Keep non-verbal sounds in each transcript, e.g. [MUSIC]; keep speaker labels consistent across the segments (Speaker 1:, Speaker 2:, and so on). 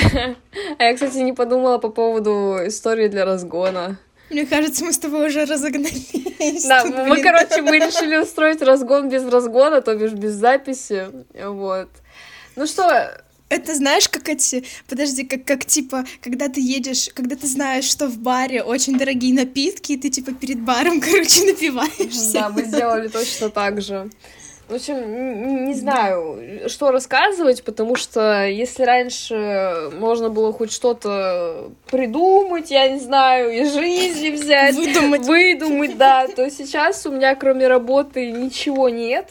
Speaker 1: [LAUGHS] А я, кстати, не подумала по поводу истории для разгона.
Speaker 2: Мне кажется, мы с тобой уже разогнались.
Speaker 1: Да, мы, короче, мы решили устроить разгон без разгона, то бишь без записи. Вот. Ну что,
Speaker 2: это знаешь, как эти... Подожди, как, как типа, когда ты едешь, когда ты знаешь, что в баре очень дорогие напитки, и ты типа перед баром, [LAUGHS] короче, напиваешься.
Speaker 1: Да, мы сделали точно так же. В общем, не знаю, что рассказывать, потому что если раньше можно было хоть что-то придумать, я не знаю, и жизни взять,
Speaker 2: выдумать,
Speaker 1: выдумать, да, то сейчас у меня кроме работы ничего нет.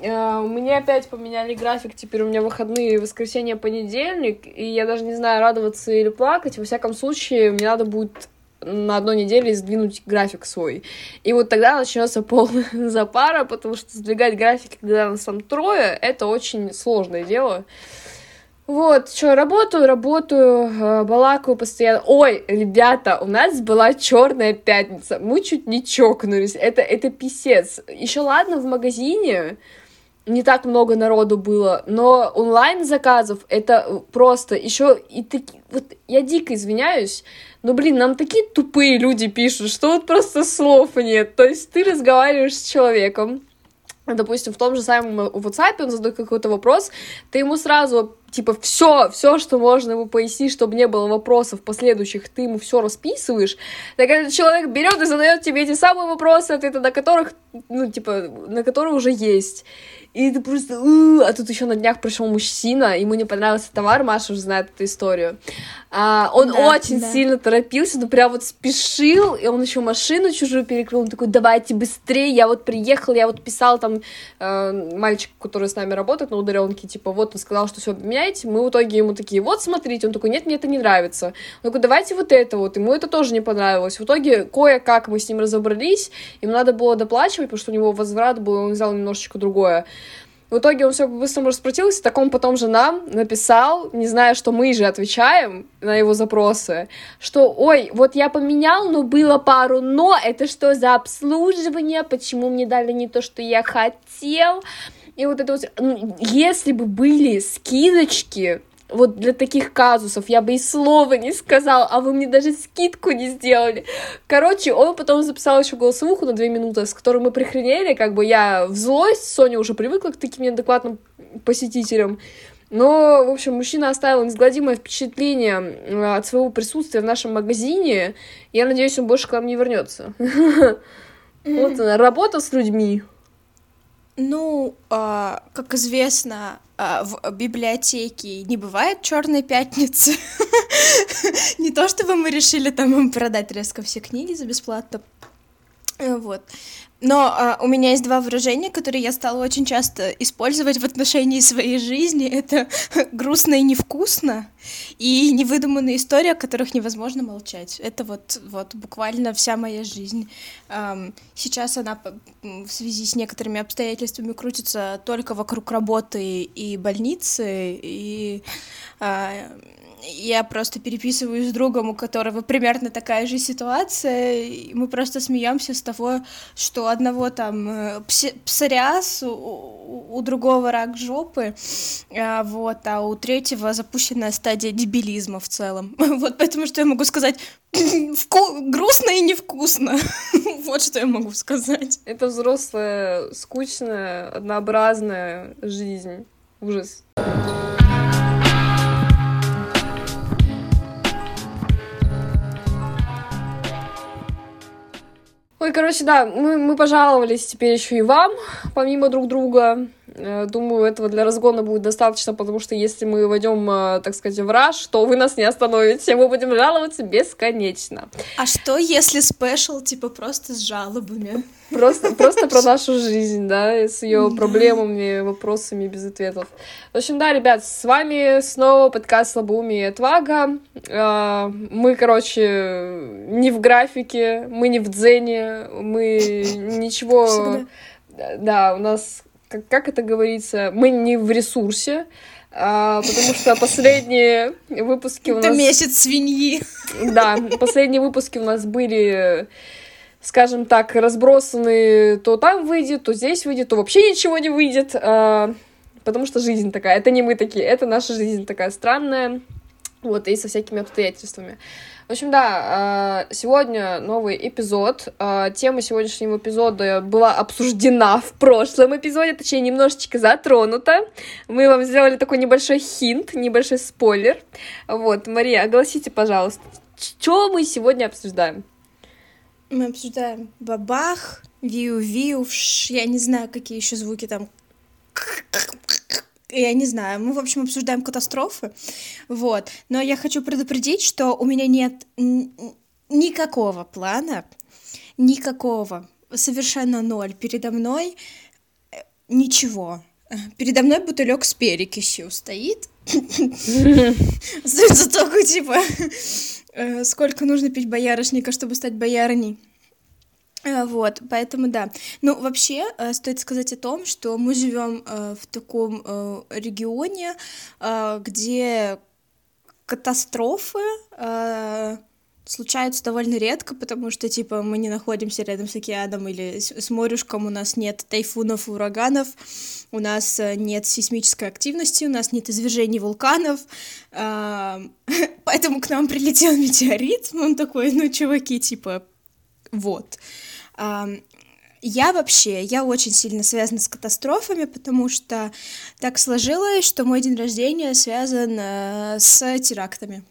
Speaker 1: Uh, мне опять поменяли график, теперь у меня выходные воскресенье, понедельник, и я даже не знаю, радоваться или плакать. Во всяком случае, мне надо будет на одной неделе сдвинуть график свой. И вот тогда начнется [LAUGHS] полная запара, потому что сдвигать график, когда нас там трое, это очень сложное дело. Вот, что, работаю, работаю, э, балакаю постоянно. Ой, ребята, у нас была черная пятница. Мы чуть не чокнулись. Это, это писец. Еще ладно, в магазине не так много народу было, но онлайн заказов это просто еще и таки, вот я дико извиняюсь, но блин, нам такие тупые люди пишут, что вот просто слов нет. То есть ты разговариваешь с человеком, допустим, в том же самом WhatsApp он задает какой-то вопрос, ты ему сразу, типа, все, все, что можно ему пояснить, чтобы не было вопросов последующих, ты ему все расписываешь, так этот человек берет и задает тебе эти самые вопросы, ответы на которых, ну, типа, на которые уже есть. И ты просто... А тут еще на днях пришел мужчина, ему не понравился товар, Маша уже знает эту историю. А, он да, очень да. сильно торопился, но прям вот спешил, и он еще машину чужую перекрыл, он такой, давайте быстрее, я вот приехал, я вот писал там э, мальчик, который с нами работает на удаленке, типа, вот он сказал, что все меняйте, мы в итоге ему такие, вот смотрите, он такой, нет, мне это не нравится. Он такой, давайте вот это вот, ему это тоже не понравилось. В итоге кое-как мы с ним разобрались, ему надо было доплачивать, потому что у него возврат был, он взял немножечко другое. В итоге он все быстро распротился, так он потом же нам написал, не зная, что мы же отвечаем на его запросы, что, ой, вот я поменял, но было пару но, это что за обслуживание, почему мне дали не то, что я хотел, и вот это вот, если бы были скидочки, вот для таких казусов я бы и слова не сказал, а вы мне даже скидку не сделали. Короче, он потом записал еще голосовуху на две минуты, с которой мы прихренели, как бы я в злость, Соня уже привыкла к таким неадекватным посетителям. Но, в общем, мужчина оставил неизгладимое впечатление э, от своего присутствия в нашем магазине. Я надеюсь, он больше к нам не вернется. [LAUGHS] Вот она, работа с людьми.
Speaker 2: Ну, а, как известно, а, в библиотеке не бывает черной пятницы. [LAUGHS] Не то чтобы мы решили там продать резко все книги за бесплатно. Вот. Но а, у меня есть два выражения, которые я стала очень часто использовать в отношении своей жизни. Это [LAUGHS] грустно и невкусно, и невыдуманные истории, о которых невозможно молчать. Это вот, вот буквально вся моя жизнь. Um, сейчас она в связи с некоторыми обстоятельствами крутится только вокруг работы и больницы, и uh, я просто переписываюсь с другом, у которого примерно такая же ситуация, и мы просто смеемся с того, что одного там э, псориаз, у, у другого рак жопы, а, вот, а у третьего запущенная стадия дебилизма в целом. [LAUGHS] Вот поэтому что я могу сказать, [LAUGHS] грустно и невкусно. [LAUGHS] вот что я могу сказать.
Speaker 1: Это взрослая, скучная, однообразная жизнь. Ужас. Ой, короче, да, мы, мы пожаловались теперь еще и вам, помимо друг друга. Э, думаю, этого для разгона будет достаточно, потому что если мы войдем, э, так сказать, в раш, то вы нас не остановите, мы будем жаловаться бесконечно.
Speaker 2: А что, если спешл, типа, просто с жалобами?
Speaker 1: Просто, просто про нашу жизнь, да, с ее проблемами, вопросами без ответов. В общем, да, ребят, с вами снова подкаст «Слабоумие и отвага». Э, мы, короче, не в графике, мы не в дзене, мы ничего... Всегда. Да, у нас как, как это говорится, мы не в ресурсе, а, потому что последние выпуски у нас...
Speaker 2: Это месяц свиньи.
Speaker 1: Да, последние выпуски у нас были, скажем так, разбросаны, то там выйдет, то здесь выйдет, то вообще ничего не выйдет, а, потому что жизнь такая, это не мы такие, это наша жизнь такая странная. вот, и со всякими обстоятельствами. В общем, да, э, сегодня новый эпизод. Э, тема сегодняшнего эпизода была обсуждена в прошлом эпизоде, точнее, немножечко затронута. Мы вам сделали такой небольшой хинт, небольшой спойлер. Вот, Мария, огласите, пожалуйста, что мы сегодня обсуждаем?
Speaker 2: Мы обсуждаем бабах, виу-виу, я не знаю, какие еще звуки там я не знаю, мы, в общем, обсуждаем катастрофы, вот, но я хочу предупредить, что у меня нет никакого плана, никакого, совершенно ноль, передо мной э, ничего, передо мной бутылек с перекисью стоит, [LAUGHS] только, типа, э, сколько нужно пить боярышника, чтобы стать боярыней. Э, вот, поэтому да. Ну, вообще, э, стоит сказать о том, что мы живем э, в таком регионе, где катастрофы случаются довольно редко, потому что, типа, мы не находимся рядом с океаном или с морюшком, у нас нет тайфунов, ураганов, у нас нет сейсмической активности, у нас нет извержений вулканов, [LAUGHS] поэтому к нам прилетел [LAUGHS] метеорит, он такой, ну, чуваки, типа, вот. Я вообще, я очень сильно связана с катастрофами, потому что так сложилось, что мой день рождения связан э, с терактами.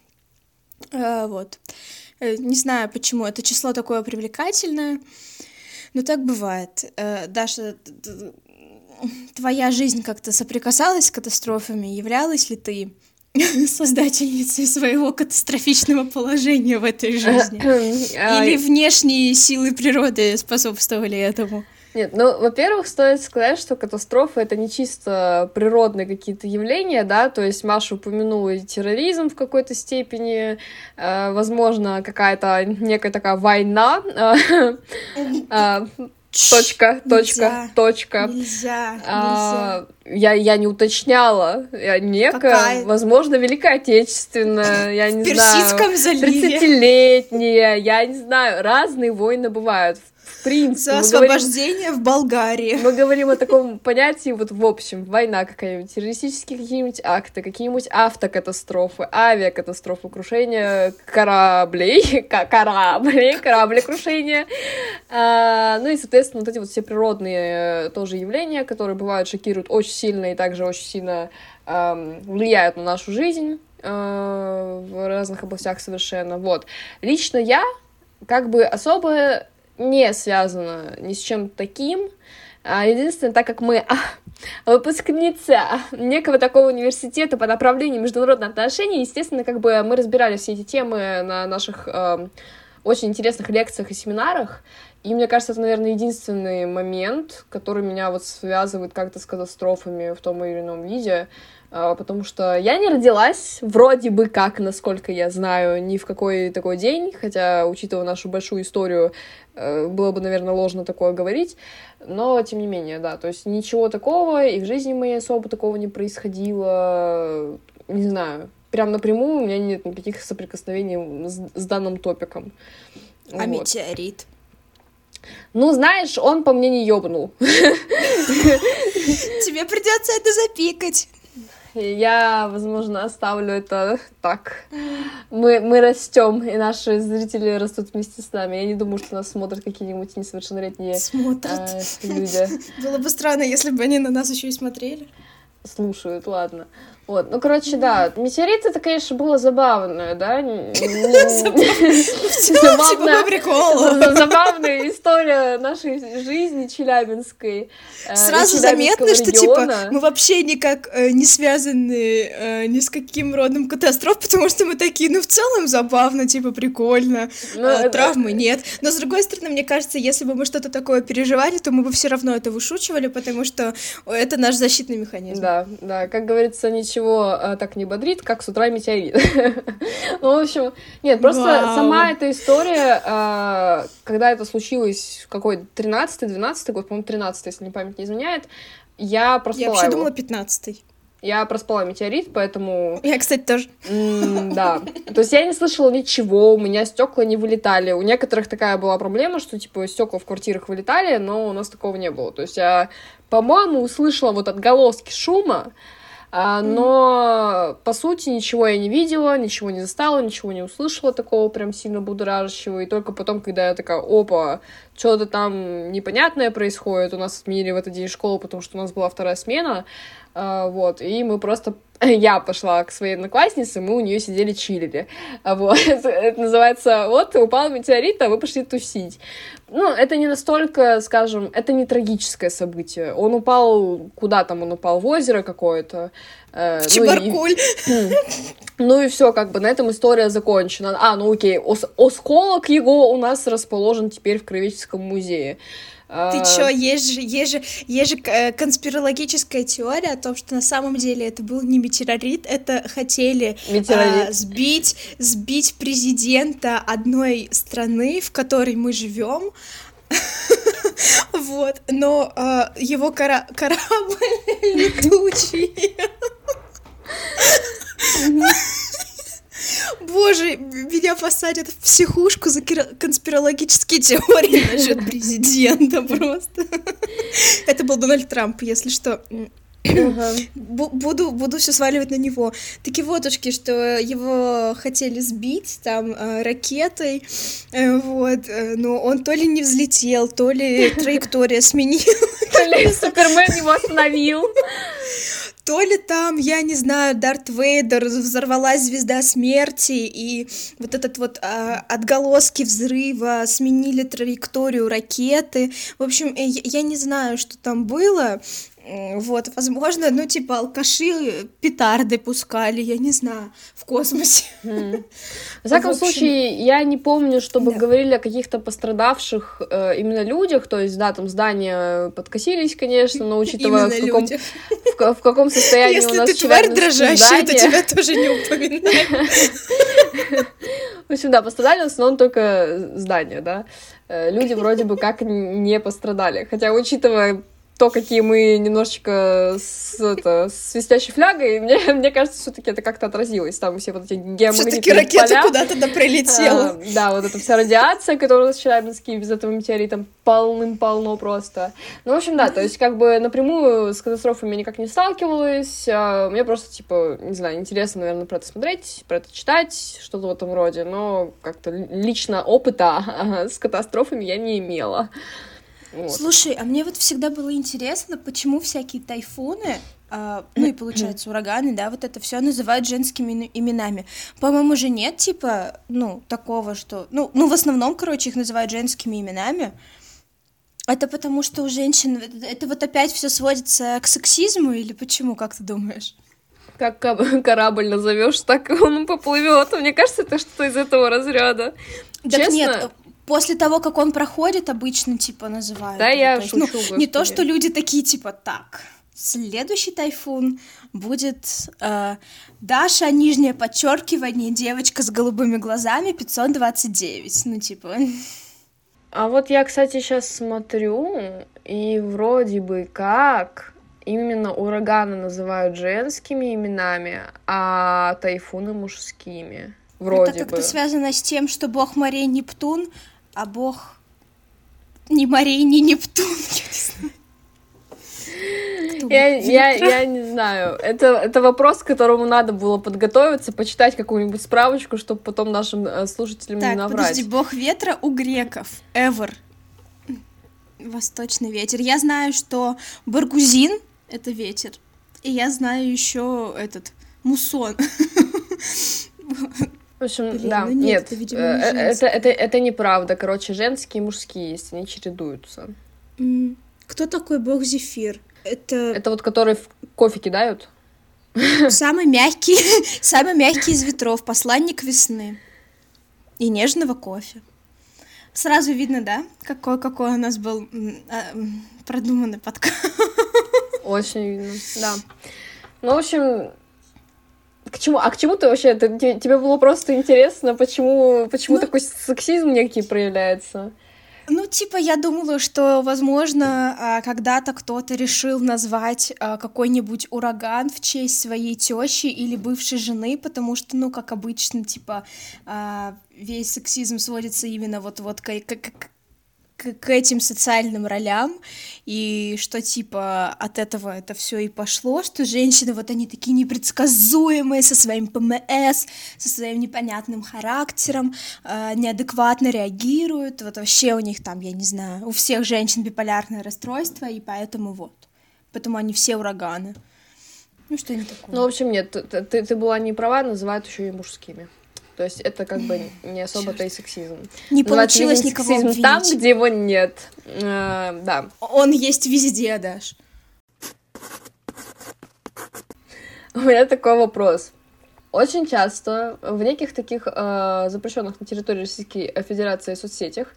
Speaker 2: Э, вот. Э, не знаю, почему это число такое привлекательное, но так бывает. Даша, твоя жизнь как-то соприкасалась с катастрофами? Являлась ли ты [LAUGHS] создательницей своего катастрофичного положения в этой жизни? Или внешние силы природы способствовали этому?
Speaker 1: Нет, ну, во-первых, стоит сказать, что катастрофа — это не чисто природные какие-то явления, да, то есть Маша упомянула и терроризм в какой-то степени, э, возможно, какая-то некая такая война, э, [LAUGHS] э, Точка, точка, нельзя, точка.
Speaker 2: Нельзя,
Speaker 1: а, Я, я не уточняла. Я некая, Какая? возможно, Великая Отечественная, я не знаю.
Speaker 2: заливе.
Speaker 1: 30-летняя, я не знаю. Разные войны бывают в принципе.
Speaker 2: За освобождение говорим, в Болгарии.
Speaker 1: Мы говорим о таком понятии, вот в общем, война какая-нибудь, террористические какие-нибудь акты, какие-нибудь автокатастрофы, авиакатастрофы, крушение кораблей, [LAUGHS] кораблей, кораблекрушение. А, ну и, соответственно, вот эти вот все природные э, тоже явления, которые бывают, шокируют очень сильно и также очень сильно влияют на нашу жизнь э, в разных областях совершенно. Вот. Лично я как бы особо не связано ни с чем таким. А, единственное, так как мы [LAUGHS] выпускница некого такого университета по направлению международных отношений, естественно, как бы мы разбирали все эти темы на наших э, очень интересных лекциях и семинарах. И мне кажется, это, наверное, единственный момент, который меня вот связывает как-то с катастрофами в том или ином виде. А, потому что я не родилась вроде бы как, насколько я знаю, ни в какой такой день, хотя, учитывая нашу большую историю, э, было бы, наверное, ложно такое говорить, но, тем не менее, да, то есть ничего такого, и в жизни моей особо такого не происходило, не знаю, прям напрямую у меня нет никаких соприкосновений с, с данным топиком.
Speaker 2: А вот. метеорит?
Speaker 1: Ну, знаешь, он по мне не ёбнул. [LAUGHS]
Speaker 2: Тебе придется это запикать.
Speaker 1: Я, возможно, оставлю это так. Мы, мы растем, и наши зрители растут вместе с нами. Я не думаю, что нас смотрят какие-нибудь несовершеннолетние
Speaker 2: смотрят.
Speaker 1: Э, люди. [LAUGHS]
Speaker 2: Было бы странно, если бы они на нас еще и смотрели.
Speaker 1: Слушают, ладно. Вот, ну, короче, да, метеорит это, конечно, было забавно, да? [LAUGHS] Забавная история нашей жизни челябинской.
Speaker 2: Э, Сразу заметно, что, типа, мы вообще никак э, не связаны э, ни с каким родом катастроф, потому что мы такие, ну, в целом забавно, типа, прикольно, ну, травмы нет. Но, с другой стороны, мне кажется, если бы мы что-то такое переживали, то мы бы все равно это вышучивали, потому что это наш защитный механизм.
Speaker 1: Да, да, как говорится, ничего ничего а, так не бодрит, как с утра метеорит. [LAUGHS] ну, в общем, нет, просто сама эта история, а, когда это случилось, какой 13-12 год, по-моему, 13 если не память не изменяет, я проспала Я
Speaker 2: вообще думала 15
Speaker 1: я проспала метеорит, поэтому...
Speaker 2: Я, кстати, тоже.
Speaker 1: Mm, да. То есть я не слышала ничего, у меня стекла не вылетали. У некоторых такая была проблема, что, типа, стекла в квартирах вылетали, но у нас такого не было. То есть я, по-моему, услышала вот отголоски шума, но, по сути, ничего я не видела, ничего не застала, ничего не услышала такого прям сильно будоражащего. И только потом, когда я такая, опа, что-то там непонятное происходит, у нас отменили в этот день школу, потому что у нас была вторая смена, а, вот, и мы просто [LAUGHS] я пошла к своей однокласснице, мы у нее сидели чилили. А вот. [LAUGHS] Это, называется «Вот, упал метеорит, а вы пошли тусить». Ну, это не настолько, скажем, это не трагическое событие. Он упал, куда там он упал, в озеро какое-то.
Speaker 2: Э, Чебаркуль.
Speaker 1: Ну и, [LAUGHS] ну и все, как бы на этом история закончена. А, ну окей, ос осколок его у нас расположен теперь в Кровеческом музее.
Speaker 2: Ты а, чё, есть же, есть же, есть же э, конспирологическая теория о том, что на самом деле это был не метеорит, это хотели а, сбить, сбить президента одной страны, в которой мы живем. [LAUGHS] Вот, но а, его корабль [LAUGHS] летучий. Боже, меня посадят в психушку за конспирологические теории [LAUGHS] насчет президента просто. Это был Дональд Трамп, если что. Буду, буду все сваливать на него. Такие вотушки, что его хотели сбить там э, ракетой, э, вот, э, но он то ли не взлетел, то ли [LAUGHS] траектория сменила.
Speaker 1: То ли Супермен его остановил
Speaker 2: то ли там, я не знаю, Дарт Вейдер, взорвалась звезда смерти, и вот этот вот а, отголоски взрыва сменили траекторию ракеты. В общем, я, я не знаю, что там было, вот, возможно, ну, типа, алкаши петарды пускали, я не знаю, в космосе. [LAUGHS]
Speaker 1: Mm. В всяком в общем... случае, я не помню, чтобы да. говорили о каких-то пострадавших э, именно людях, то есть, да, там здания подкосились, конечно, но учитывая, в каком, в, в каком состоянии
Speaker 2: Если
Speaker 1: у нас
Speaker 2: ты тварь дрожащая, то тебя тоже не упоминаю. [LAUGHS]
Speaker 1: В общем, да, пострадали в основном только здания, да. Э, люди вроде бы как не пострадали. Хотя, учитывая то, какие мы немножечко с, это, с свистящей флягой, мне, [LAUGHS] мне кажется, все-таки это как-то отразилось. Там все вот эти геомагнитные
Speaker 2: Все-таки ракета куда-то [LAUGHS] да прилетела.
Speaker 1: А, да, вот эта вся радиация, которая у нас в Челябинске без этого метеорита полным-полно просто. Ну, в общем, да, то есть как бы напрямую с катастрофами я никак не сталкивалась. А, мне просто, типа, не знаю, интересно, наверное, про это смотреть, про это читать, что-то в этом роде, но как-то лично опыта [LAUGHS] с катастрофами я не имела.
Speaker 2: Вот. Слушай, а мне вот всегда было интересно, почему всякие тайфуны, Uh, ну и получается ураганы, да, вот это все называют женскими именами. По-моему, же нет, типа, ну, такого, что. Ну, ну, в основном, короче, их называют женскими именами. Это потому, что у женщин это, это вот опять все сводится к сексизму, или почему, как ты думаешь?
Speaker 1: Как [LAUGHS] корабль назовешь, так он поплывет. Мне кажется, это что-то из этого разряда.
Speaker 2: Так Честно? нет, после того, как он проходит, обычно, типа, называют.
Speaker 1: Да, я то есть, шучу,
Speaker 2: ну, Не то, что люди такие, типа, так, следующий тайфун будет э, Даша, нижнее подчеркивание, девочка с голубыми глазами, 529. Ну, типа... [LAUGHS]
Speaker 1: А вот я, кстати, сейчас смотрю, и вроде бы как именно ураганы называют женскими именами, а тайфуны мужскими. Вроде
Speaker 2: Это как-то связано с тем, что бог морей Нептун а бог ни морей, ни Нептун, [LAUGHS]
Speaker 1: я не знаю. Я, я, я не знаю. Это, это вопрос, к которому надо было подготовиться, почитать какую-нибудь справочку, чтобы потом нашим э, слушателям
Speaker 2: так,
Speaker 1: не наврать.
Speaker 2: Подожди, бог ветра у греков. Эвер. Восточный ветер. Я знаю, что Баргузин — это ветер. И я знаю еще этот Мусон. [LAUGHS]
Speaker 1: В общем, Блин, да, ну нет, нет это, видимо, не э, это, это, это неправда. Короче, женские и мужские есть, они чередуются.
Speaker 2: Кто такой бог Зефир? Это...
Speaker 1: Это вот который в кофе кидают?
Speaker 2: Самый мягкий, [LAUGHS] самый мягкий из ветров, посланник весны и нежного кофе. Сразу видно, да, какой, какой у нас был а, продуманный подкаст.
Speaker 1: Очень видно, да. Ну, в общем, к чему? А к чему ты вообще? Ты, тебе было просто интересно, почему, почему ну, такой сексизм некий проявляется?
Speaker 2: Ну, типа, я думала, что, возможно, а, когда-то кто-то решил назвать а, какой-нибудь ураган в честь своей тещи или бывшей жены, потому что, ну, как обычно, типа, а, весь сексизм сводится именно вот, вот к, к, к к, этим социальным ролям, и что, типа, от этого это все и пошло, что женщины, вот они такие непредсказуемые, со своим ПМС, со своим непонятным характером, э, неадекватно реагируют, вот вообще у них там, я не знаю, у всех женщин биполярное расстройство, и поэтому вот, поэтому они все ураганы. Ну, что не такое.
Speaker 1: Ну, в общем, нет, ты, ты, ты была не права, называют еще и мужскими. То есть это как бы не особо-то и сексизм.
Speaker 2: Не получилось никого
Speaker 1: сексизм там, где его нет. Э, да.
Speaker 2: Он есть везде, Даш. [LAUGHS]
Speaker 1: У меня такой вопрос. Очень часто в неких таких э, запрещенных на территории Российской Федерации соцсетях,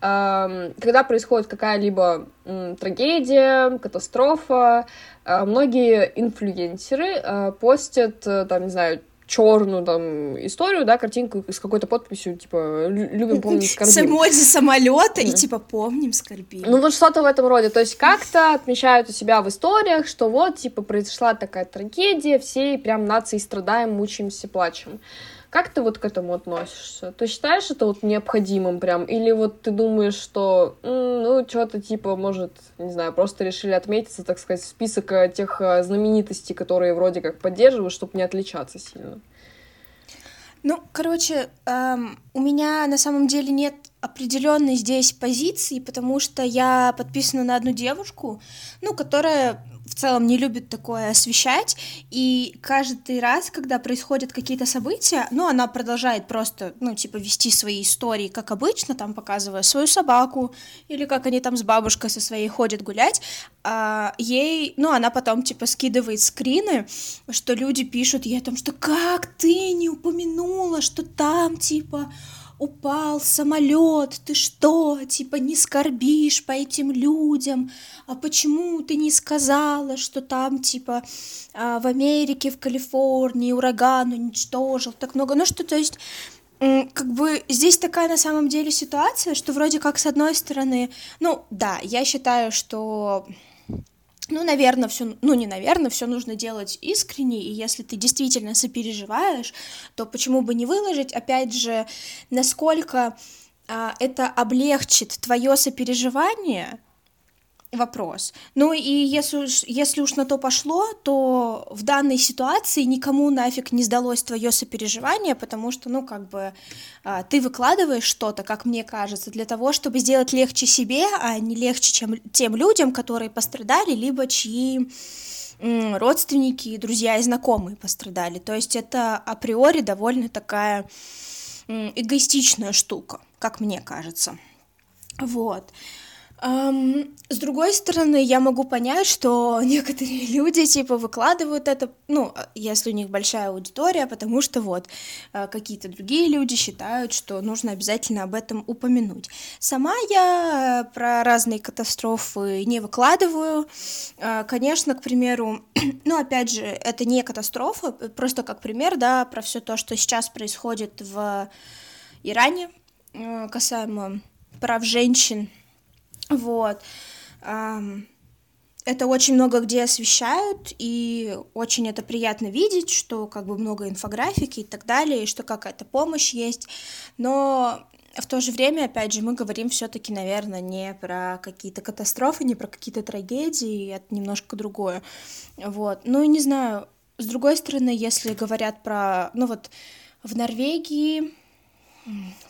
Speaker 1: э, когда происходит какая-либо э, трагедия, катастрофа, э, многие инфлюенсеры э, постят, э, там, не знаю, черную там историю, да, картинку с какой-то подписью, типа, любим, помним, скорбим. С
Speaker 2: эмодзи самолета и типа, помним, скорбим.
Speaker 1: Ну вот что-то в этом роде, то есть как-то отмечают у себя в историях, что вот, типа, произошла такая трагедия, все прям нации страдаем, мучаемся, плачем. Как ты вот к этому относишься? Ты считаешь это вот необходимым прям? Или вот ты думаешь, что, ну, что-то типа, может, не знаю, просто решили отметиться, так сказать, в список э, тех э, знаменитостей, которые вроде как поддерживают, чтобы не отличаться сильно?
Speaker 2: Ну, короче, эм, у меня на самом деле нет определенной здесь позиции, потому что я подписана на одну девушку, ну, которая в целом не любит такое освещать, и каждый раз, когда происходят какие-то события, ну, она продолжает просто, ну, типа, вести свои истории, как обычно, там, показывая свою собаку, или как они там с бабушкой со своей ходят гулять, а ей, ну, она потом, типа, скидывает скрины, что люди пишут ей о том, что как ты не упомянула, что там, типа, упал самолет, ты что, типа не скорбишь по этим людям, а почему ты не сказала, что там, типа, а, в Америке, в Калифорнии ураган уничтожил так много, ну что, то есть как бы здесь такая на самом деле ситуация, что вроде как с одной стороны, ну да, я считаю, что ну, наверное, все, ну, не наверное, все нужно делать искренне, и если ты действительно сопереживаешь, то почему бы не выложить, опять же, насколько а, это облегчит твое сопереживание, вопрос. Ну и если уж, если уж на то пошло, то в данной ситуации никому нафиг не сдалось твое сопереживание, потому что, ну, как бы, а, ты выкладываешь что-то, как мне кажется, для того, чтобы сделать легче себе, а не легче, чем тем людям, которые пострадали, либо чьи родственники, друзья и знакомые пострадали. То есть это априори довольно такая эгоистичная штука, как мне кажется. Вот. Um, с другой стороны, я могу понять, что [LAUGHS] некоторые люди, типа, выкладывают это, ну, если у них большая аудитория, потому что вот э, какие-то другие люди считают, что нужно обязательно об этом упомянуть. Сама я про разные катастрофы не выкладываю. Э, конечно, к примеру, [CLEARS THROAT] ну, опять же, это не катастрофа, просто как пример, да, про все то, что сейчас происходит в Иране э, касаемо прав женщин, вот. Это очень много где освещают, и очень это приятно видеть, что как бы много инфографики и так далее, и что какая-то помощь есть. Но в то же время, опять же, мы говорим все-таки, наверное, не про какие-то катастрофы, не про какие-то трагедии, это немножко другое. Вот. Ну и не знаю, с другой стороны, если говорят про, ну вот, в Норвегии,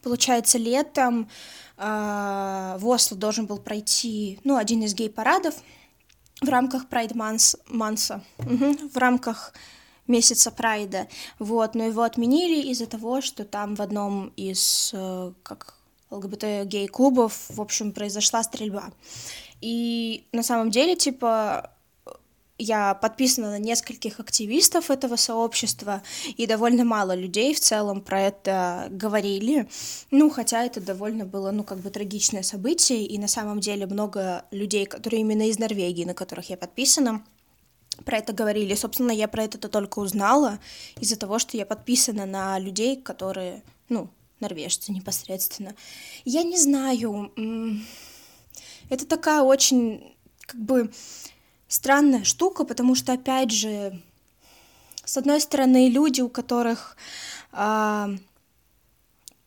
Speaker 2: получается, летом а, в Осло должен был пройти, ну, один из гей-парадов в рамках Pride Month, Манса, угу, в рамках месяца Прайда, вот, но его отменили из-за того, что там в одном из, э, как ЛГБТ-гей-клубов, в общем, произошла стрельба. И на самом деле, типа, я подписана на нескольких активистов этого сообщества, и довольно мало людей в целом про это говорили. Ну, хотя это довольно было, ну, как бы трагичное событие, и на самом деле много людей, которые именно из Норвегии, на которых я подписана, про это говорили. Собственно, я про это только узнала из-за того, что я подписана на людей, которые, ну, норвежцы непосредственно. Я не знаю, это такая очень, как бы, странная штука, потому что, опять же, с одной стороны, люди, у которых, а,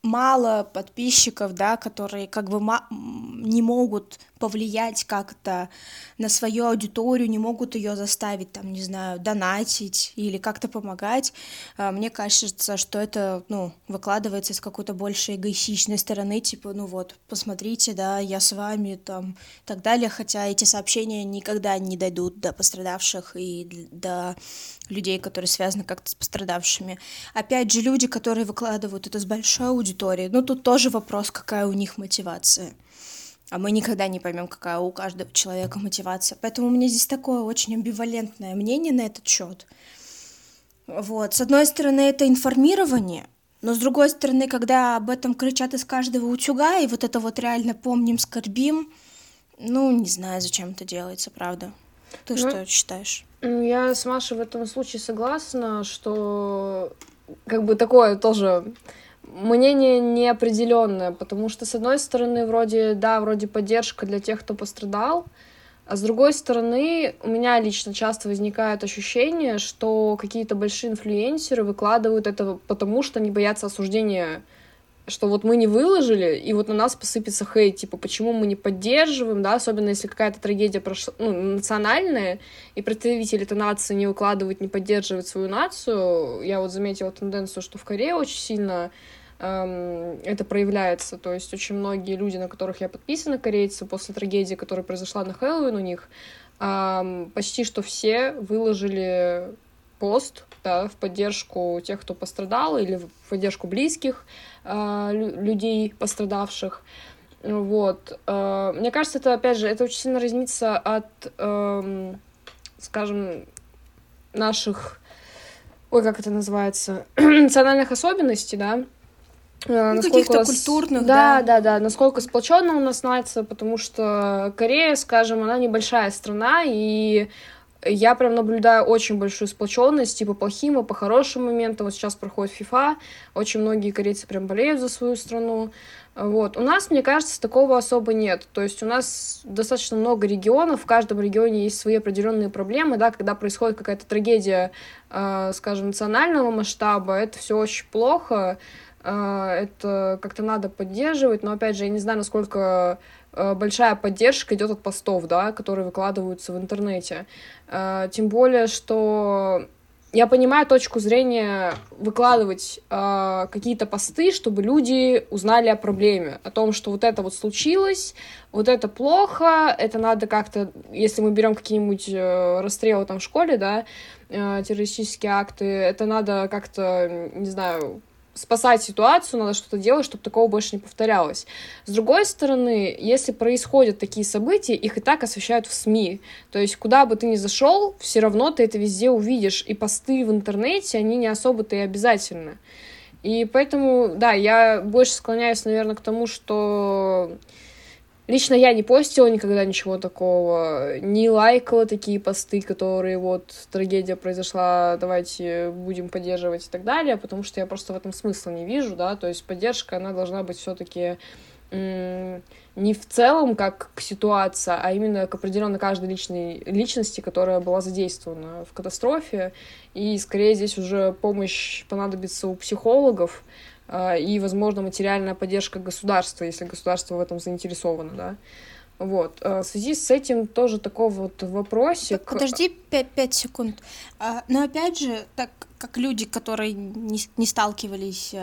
Speaker 2: мало подписчиков, да, которые как бы не могут повлиять как-то на свою аудиторию, не могут ее заставить, там, не знаю, донатить или как-то помогать. А, мне кажется, что это, ну, выкладывается с какой-то больше эгоистичной стороны, типа, ну вот, посмотрите, да, я с вами, там, и так далее, хотя эти сообщения никогда не дойдут до пострадавших и до людей, которые связаны как-то с пострадавшими. Опять же, люди, которые выкладывают это с большой аудиторией, ну, тут тоже вопрос, какая у них мотивация а мы никогда не поймем, какая у каждого человека мотивация. Поэтому у меня здесь такое очень амбивалентное мнение на этот счет. Вот. С одной стороны, это информирование, но с другой стороны, когда об этом кричат из каждого утюга, и вот это вот реально помним, скорбим, ну, не знаю, зачем это делается, правда. Ты ну, что считаешь?
Speaker 1: Я с Машей в этом случае согласна, что как бы такое тоже мнение неопределенное, потому что, с одной стороны, вроде, да, вроде поддержка для тех, кто пострадал, а с другой стороны, у меня лично часто возникает ощущение, что какие-то большие инфлюенсеры выкладывают это потому, что они боятся осуждения что вот мы не выложили, и вот на нас посыпется хейт, типа, почему мы не поддерживаем, да, особенно если какая-то трагедия прошла, ну, национальная, и представители этой нации не выкладывают, не поддерживают свою нацию. Я вот заметила тенденцию, что в Корее очень сильно эм, это проявляется, то есть очень многие люди, на которых я подписана, корейцы, после трагедии, которая произошла на Хэллоуин у них, эм, почти что все выложили пост да, в поддержку тех, кто пострадал, или в поддержку близких э, людей, пострадавших. Вот. Э, мне кажется, это, опять же, это очень сильно разнится от, э, скажем, наших, ой, как это называется, [CLEARS THROAT] национальных особенностей, да,
Speaker 2: э, ну, каких-то культурных,
Speaker 1: да, да, да, да, насколько сплоченно у нас нация, потому что Корея, скажем, она небольшая страна, и я прям наблюдаю очень большую сплоченность, типа плохим и по хорошим моментам. Вот сейчас проходит FIFA, очень многие корейцы прям болеют за свою страну. Вот. У нас, мне кажется, такого особо нет. То есть у нас достаточно много регионов, в каждом регионе есть свои определенные проблемы, да, когда происходит какая-то трагедия, э, скажем, национального масштаба, это все очень плохо, э, это как-то надо поддерживать, но опять же, я не знаю, насколько большая поддержка идет от постов, да, которые выкладываются в интернете. Э, тем более, что я понимаю точку зрения выкладывать э, какие-то посты, чтобы люди узнали о проблеме, о том, что вот это вот случилось, вот это плохо, это надо как-то, если мы берем какие-нибудь э, расстрелы там в школе, да, э, террористические акты, это надо как-то, не знаю, спасать ситуацию, надо что-то делать, чтобы такого больше не повторялось. С другой стороны, если происходят такие события, их и так освещают в СМИ. То есть, куда бы ты ни зашел, все равно ты это везде увидишь. И посты в интернете, они не особо-то и обязательны. И поэтому, да, я больше склоняюсь, наверное, к тому, что Лично я не постила никогда ничего такого, не лайкала такие посты, которые вот трагедия произошла, давайте будем поддерживать и так далее, потому что я просто в этом смысла не вижу, да, то есть поддержка, она должна быть все-таки не в целом как к ситуации, а именно к определенной каждой личной личности, которая была задействована в катастрофе. И скорее здесь уже помощь понадобится у психологов, и, возможно, материальная поддержка государства, если государство в этом заинтересовано, да. Вот. А, в связи с этим тоже такой вот вопросик.
Speaker 2: Подожди пять 5 секунд. А, но опять же, так как люди, которые не, не сталкивались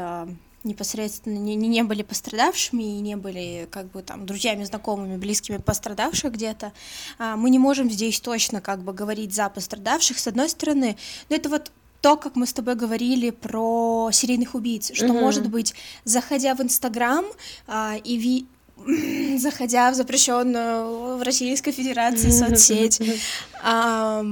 Speaker 2: непосредственно, не, не были пострадавшими и не были как бы там друзьями, знакомыми, близкими пострадавших где-то, мы не можем здесь точно как бы говорить за пострадавших, с одной стороны, но это вот то, как мы с тобой говорили про серийных убийц, что, mm-hmm. может быть, заходя в Инстаграм а, и ви [CLEARS THROAT] заходя в запрещенную в Российской Федерации соцсеть, а,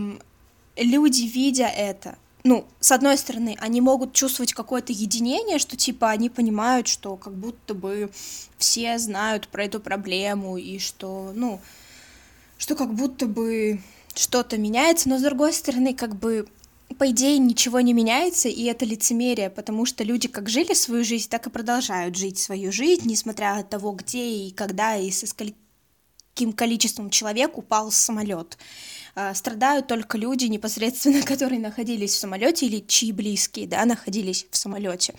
Speaker 2: люди, видя это, ну, с одной стороны, они могут чувствовать какое-то единение, что типа они понимают, что как будто бы все знают про эту проблему и что, ну, что как будто бы что-то меняется, но с другой стороны, как бы по идее, ничего не меняется, и это лицемерие, потому что люди как жили свою жизнь, так и продолжают жить свою жизнь, несмотря от того, где и когда и со каким количеством человек упал самолет. А, страдают только люди непосредственно, [LAUGHS] которые находились в самолете или чьи близкие, да, находились в самолете.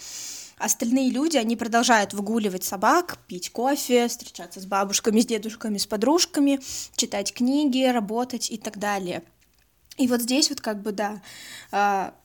Speaker 2: остальные люди, они продолжают выгуливать собак, пить кофе, встречаться с бабушками, с дедушками, с подружками, читать книги, работать и так далее. И вот здесь вот как бы, да, а,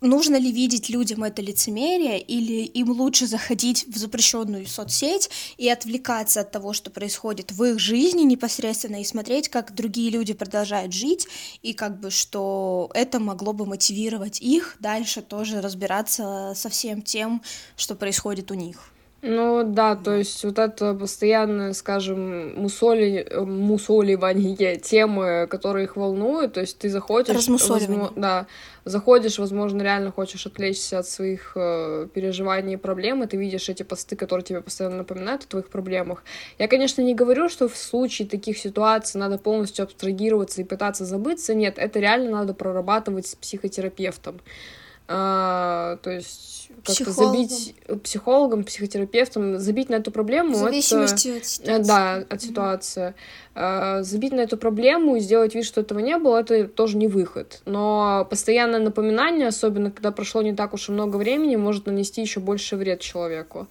Speaker 2: нужно ли видеть людям это лицемерие, или им лучше заходить в запрещенную соцсеть и отвлекаться от того, что происходит в их жизни непосредственно, и смотреть, как другие люди продолжают жить, и как бы что это могло бы мотивировать их дальше тоже разбираться со всем тем, что происходит у них.
Speaker 1: Ну да, то есть вот это постоянное, скажем, мусоли, мусоливание [LAUGHS] темы, которые их волнуют, то есть ты заходишь... Возможно, да, заходишь, возможно, реально хочешь отвлечься от своих э, переживаний и проблем, и ты видишь эти посты, которые тебе постоянно напоминают о твоих проблемах. Я, конечно, не говорю, что в случае таких ситуаций надо полностью абстрагироваться и пытаться забыться, нет, это реально надо прорабатывать с психотерапевтом. А, то есть как-то забить психологом, психотерапевтом, забить на эту проблему. В зависимости это, от ситуации. Да, от ситуации. А, забить на эту проблему и сделать вид, что этого не было, это тоже не выход. Но постоянное напоминание, особенно когда прошло не так уж и много времени, может нанести еще больше вред человеку.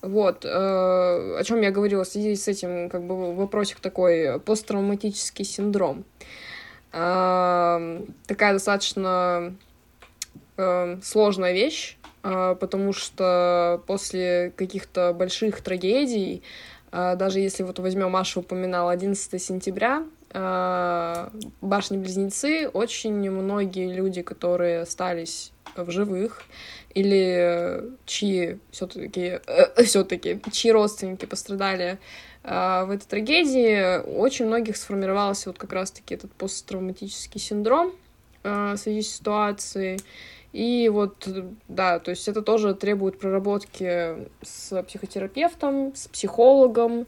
Speaker 1: Вот, э, о чем я говорила в связи с этим, как бы вопросик такой, посттравматический синдром. Э, такая достаточно э, сложная вещь, э, потому что после каких-то больших трагедий, э, даже если вот возьмем, Маша упоминала 11 сентября, э, башни-близнецы, очень многие люди, которые остались в живых, или чьи все-таки все-таки чьи родственники пострадали в этой трагедии очень многих сформировался вот как раз-таки этот посттравматический синдром а, в связи с ситуацией. И вот, да, то есть это тоже требует проработки с психотерапевтом, с психологом.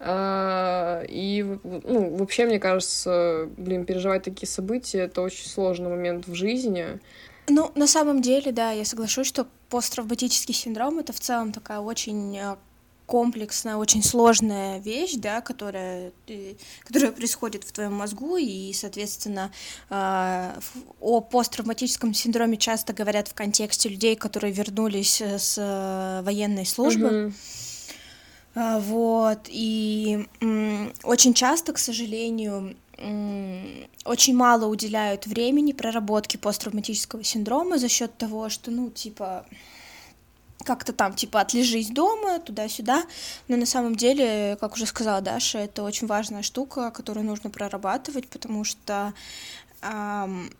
Speaker 1: А, и, ну, вообще, мне кажется, блин, переживать такие события — это очень сложный момент в жизни.
Speaker 2: Ну, на самом деле, да, я соглашусь, что посттравматический синдром — это в целом такая очень комплексная, очень сложная вещь, да, которая, которая происходит в твоем мозгу, и, соответственно, а, о посттравматическом синдроме часто говорят в контексте людей, которые вернулись э, с э, военной службы. Mm-hmm. Вот, и очень часто, к сожалению, очень мало уделяют времени проработке посттравматического синдрома за счет того, что, ну, типа, как-то там, типа, отлежись дома, туда-сюда, но на самом деле, как уже сказала Даша, это очень важная штука, которую нужно прорабатывать, потому что эм,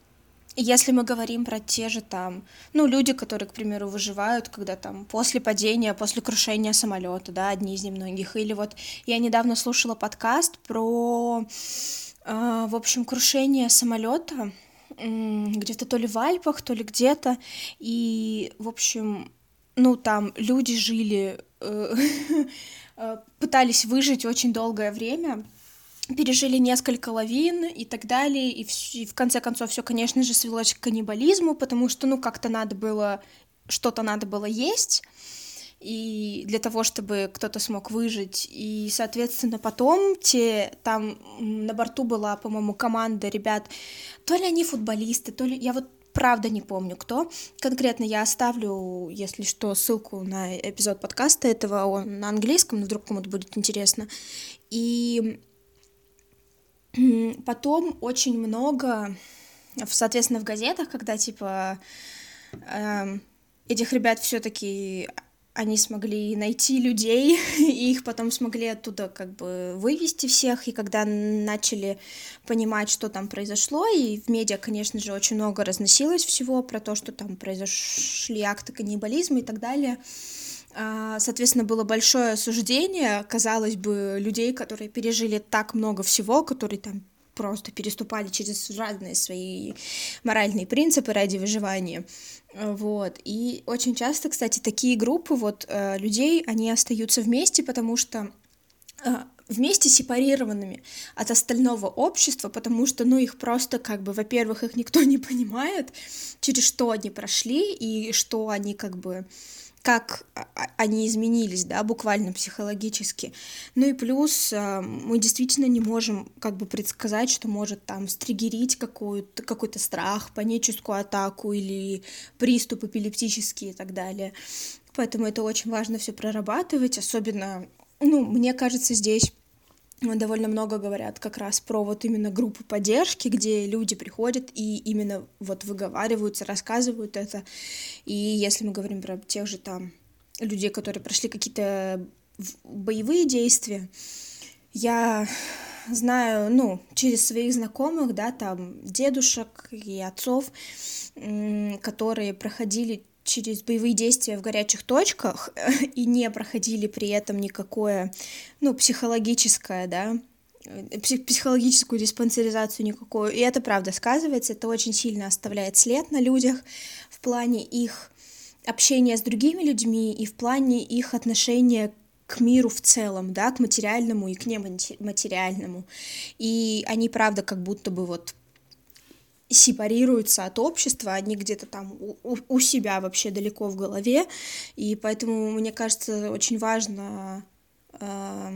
Speaker 2: если мы говорим про те же там, ну, люди, которые, к примеру, выживают, когда там после падения, после крушения самолета, да, одни из немногих, или вот я недавно слушала подкаст про, э, в общем, крушение самолета, где-то то ли в Альпах, то ли где-то, и, в общем, ну, там люди жили, э, [LAUGHS] э, пытались выжить очень долгое время, пережили несколько лавин и так далее, и в, и в конце концов все, конечно же, свелось к каннибализму, потому что, ну, как-то надо было, что-то надо было есть, и для того, чтобы кто-то смог выжить. И, соответственно, потом те, там на борту была, по-моему, команда ребят, то ли они футболисты, то ли, я вот правда не помню кто. Конкретно я оставлю, если что, ссылку на эпизод подкаста этого, он на английском, но вдруг кому-то будет интересно. И потом очень много, соответственно, в газетах, когда типа э, этих ребят все-таки они смогли найти людей, [LAUGHS] и их потом смогли оттуда как бы вывести всех, и когда начали понимать, что там произошло, и в медиа, конечно же, очень много разносилось всего про то, что там произошли акты каннибализма и так далее, а, Соответственно, было большое осуждение, казалось бы, людей, которые пережили так много всего, которые там просто переступали через разные свои моральные принципы ради выживания. Вот. И очень часто, кстати, такие группы вот э, людей, они остаются вместе, потому что э, вместе сепарированными от остального общества, потому что, ну, их просто как бы, во-первых, их никто [LAUGHS] не понимает, через что они прошли и что они как бы как они изменились, да, буквально психологически. Ну и плюс э, мы действительно не можем как бы предсказать, что может там стригерить какой-то какой страх, паническую атаку или приступ эпилептический и так далее. Поэтому это очень важно все прорабатывать, особенно, ну, мне кажется, здесь довольно много говорят как раз про вот именно группы поддержки, где люди приходят и именно вот выговариваются, рассказывают это. И если мы говорим про тех же там людей, которые прошли какие-то боевые действия, я знаю, ну, через своих знакомых, да, там, дедушек и отцов, которые проходили через боевые действия в горячих точках [LAUGHS] и не проходили при этом никакое, ну, психологическое, да, э, психологическую диспансеризацию никакую. И это правда сказывается, это очень сильно оставляет след на людях в плане их общения с другими людьми и в плане их отношения к миру в целом, да, к материальному и к нематериальному. И они, правда, как будто бы вот сепарируются от общества, они где-то там у, у себя вообще далеко в голове, и поэтому, мне кажется, очень важно э,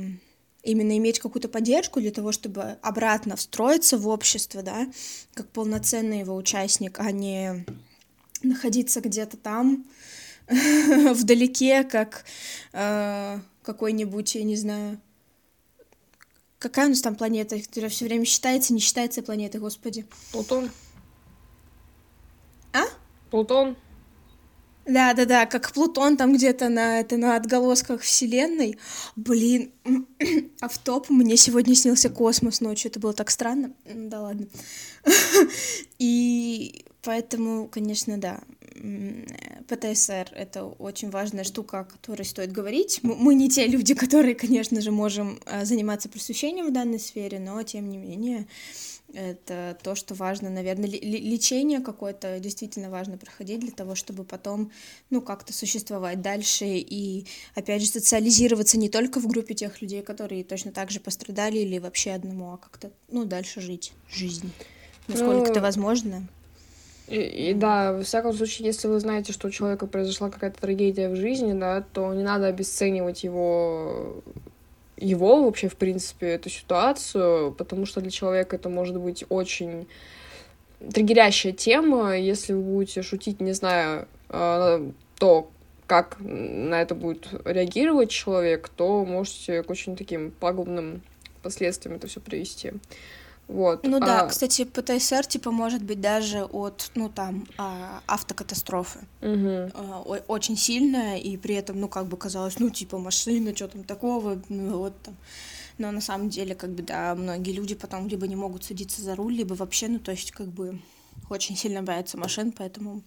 Speaker 2: именно иметь какую-то поддержку для того, чтобы обратно встроиться в общество, да, как полноценный его участник, а не находиться где-то там, [LAUGHS] вдалеке, как э, какой-нибудь, я не знаю, какая у нас там планета, которая все время считается, не считается планетой, господи.
Speaker 1: Плутон.
Speaker 2: А?
Speaker 1: Плутон.
Speaker 2: Да, да, да, как Плутон там где-то на это на отголосках Вселенной. Блин, [CLEARS THROAT] а в топ мне сегодня снился космос ночью. Это было так странно. Да ладно. [LAUGHS] И поэтому, конечно, да. ПТСР — это очень важная штука, о которой стоит говорить. Мы не те люди, [LAUGHS] которые, конечно же, можем а, заниматься просвещением в данной сфере, но, тем не менее, это то, что важно, наверное, лечение какое-то действительно важно проходить для того, чтобы потом, ну, как-то существовать дальше и, опять же, социализироваться не только в группе тех людей, которые точно так же пострадали или вообще одному, а как-то, ну, дальше жить жизнь, насколько ну, это возможно.
Speaker 1: И, и да, во всяком случае, если вы знаете, что у человека произошла какая-то трагедия в жизни, да, то не надо обесценивать его его вообще, в принципе, эту ситуацию, потому что для человека это может быть очень триггерящая тема, если вы будете шутить, не знаю, а, то, как на это будет реагировать человек, то можете к очень таким пагубным последствиям это все привести. Вот.
Speaker 2: Ну да, а... кстати, ПТСР типа может быть даже от, ну там, а, автокатастрофы.
Speaker 1: Угу.
Speaker 2: А, очень сильная, и при этом, ну как бы казалось, ну типа машина, что там такого, ну вот там. Но на самом деле, как бы, да, многие люди потом либо не могут садиться за руль, либо вообще, ну то есть, как бы, очень сильно боятся машин, поэтому,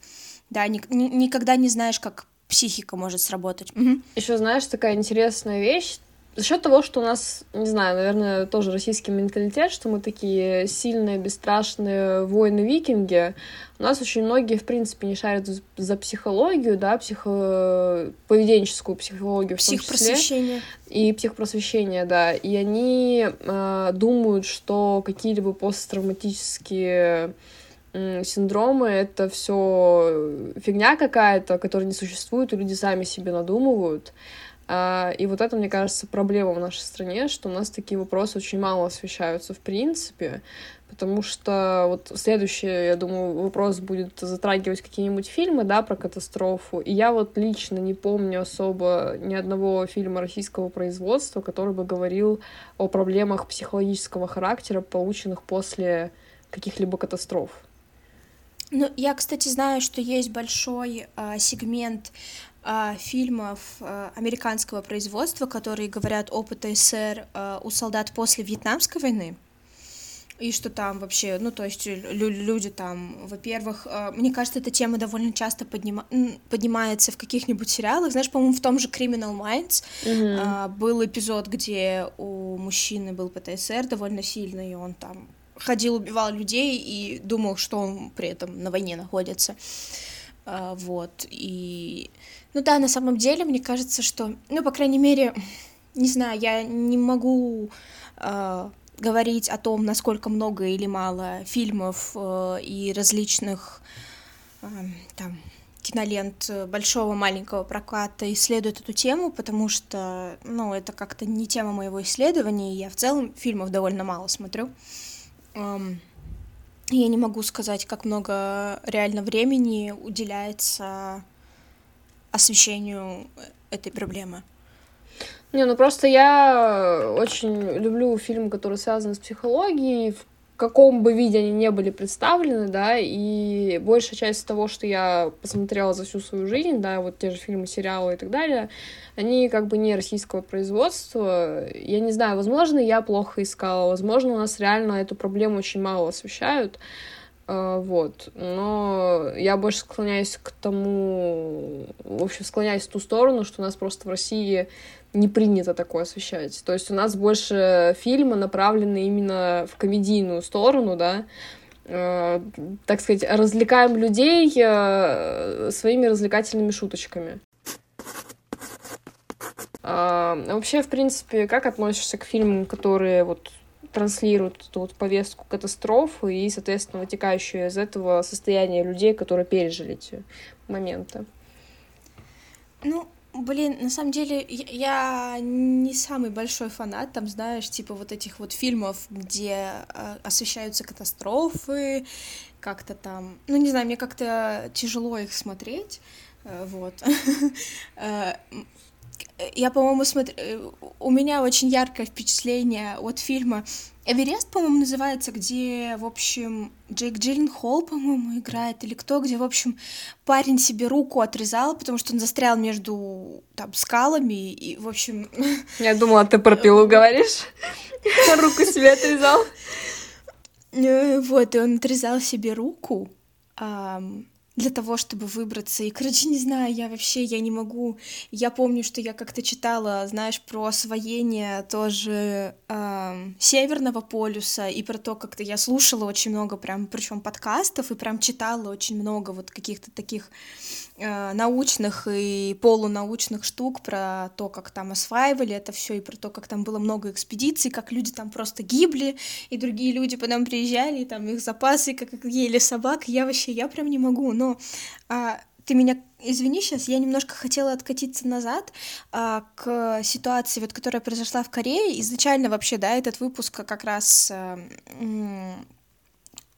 Speaker 2: да, ни, ни, никогда не знаешь, как психика может сработать. Угу.
Speaker 1: Еще знаешь, такая интересная вещь, за счет того, что у нас, не знаю, наверное, тоже российский менталитет, что мы такие сильные, бесстрашные воины-викинги, у нас очень многие, в принципе, не шарят за психологию, да, психо... поведенческую психологию в том числе. И психопросвещение, да. И они э, думают, что какие-либо посттравматические синдромы это все фигня какая-то, которая не существует, и люди сами себе надумывают. А, и вот это, мне кажется, проблема в нашей стране, что у нас такие вопросы очень мало освещаются в принципе, потому что вот следующий, я думаю, вопрос будет затрагивать какие-нибудь фильмы, да, про катастрофу, и я вот лично не помню особо ни одного фильма российского производства, который бы говорил о проблемах психологического характера, полученных после каких-либо катастроф.
Speaker 2: Ну, я, кстати, знаю, что есть большой а, сегмент фильмов а, американского производства, которые говорят о ПТСР а, у солдат после Вьетнамской войны. И что там вообще, ну, то есть лю- люди там, во-первых, мне кажется, эта тема довольно часто поднима- поднимается в каких-нибудь сериалах. Знаешь, по-моему, в том же Criminal Minds mm-hmm. был эпизод, где у мужчины был ПТСР довольно сильный, и он там ходил, убивал людей и думал, что он при этом на войне находится. Вот, и ну да, на самом деле, мне кажется, что, ну, по крайней мере, не знаю, я не могу э, говорить о том, насколько много или мало фильмов э, и различных э, там кинолент большого маленького проката исследует эту тему, потому что, ну, это как-то не тема моего исследования, и я в целом фильмов довольно мало смотрю. Эм, я не могу сказать, как много реально времени уделяется освещению этой проблемы.
Speaker 1: Не, ну просто я очень люблю фильмы, которые связаны с психологией, в каком бы виде они не были представлены, да, и большая часть того, что я посмотрела за всю свою жизнь, да, вот те же фильмы, сериалы и так далее, они как бы не российского производства. Я не знаю, возможно, я плохо искала, возможно, у нас реально эту проблему очень мало освещают, э, вот, но я больше склоняюсь к тому, в общем, склоняюсь в ту сторону, что у нас просто в России не принято такое освещать. То есть у нас больше фильмы направлены именно в комедийную сторону, да, э, так сказать, развлекаем людей э, своими развлекательными шуточками. А, вообще, в принципе, как относишься к фильмам, которые вот транслируют эту вот повестку катастрофы и, соответственно, вытекающее из этого состояние людей, которые пережили эти моменты?
Speaker 2: Ну, Блин, на самом деле я не самый большой фанат, там, знаешь, типа вот этих вот фильмов, где э, освещаются катастрофы, как-то там, ну не знаю, мне как-то тяжело их смотреть, э, вот. [LAUGHS] Я, по-моему, смотрю, э, у меня очень яркое впечатление от фильма Эверест, по-моему, называется, где, в общем, Джейк Джилленхол, по-моему, играет, или кто, где, в общем, парень себе руку отрезал, потому что он застрял между там скалами, и, в общем... [LAUGHS]
Speaker 1: Я думала, ты про пилу говоришь. [LAUGHS] Руку себе отрезал.
Speaker 2: Э, вот, и он отрезал себе руку, для того, чтобы выбраться. И, короче, не знаю, я вообще, я не могу... Я помню, что я как-то читала, знаешь, про освоение тоже э, Северного полюса, и про то, как-то я слушала очень много прям, причем подкастов, и прям читала очень много вот каких-то таких научных и полунаучных штук про то, как там осваивали это все, и про то, как там было много экспедиций, как люди там просто гибли, и другие люди потом приезжали, и там их запасы, как, как ели собак. Я вообще, я прям не могу, но а, ты меня извини, сейчас я немножко хотела откатиться назад а, к ситуации, вот, которая произошла в Корее. Изначально вообще, да, этот выпуск как раз а,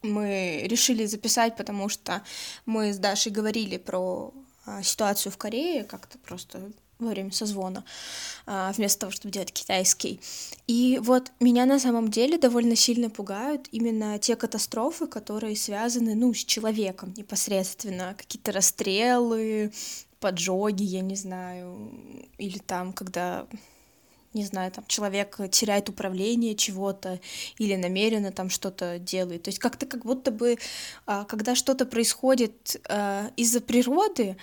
Speaker 2: мы решили записать, потому что мы с Дашей говорили про а, ситуацию в Корее как-то просто во время созвона, а, вместо того, чтобы делать китайский. И вот меня на самом деле довольно сильно пугают именно те катастрофы, которые связаны, ну, с человеком непосредственно. Какие-то расстрелы, поджоги, я не знаю, или там, когда не знаю, там человек теряет управление чего-то или намеренно там что-то делает. То есть как-то как будто бы, а, когда что-то происходит а, из-за природы,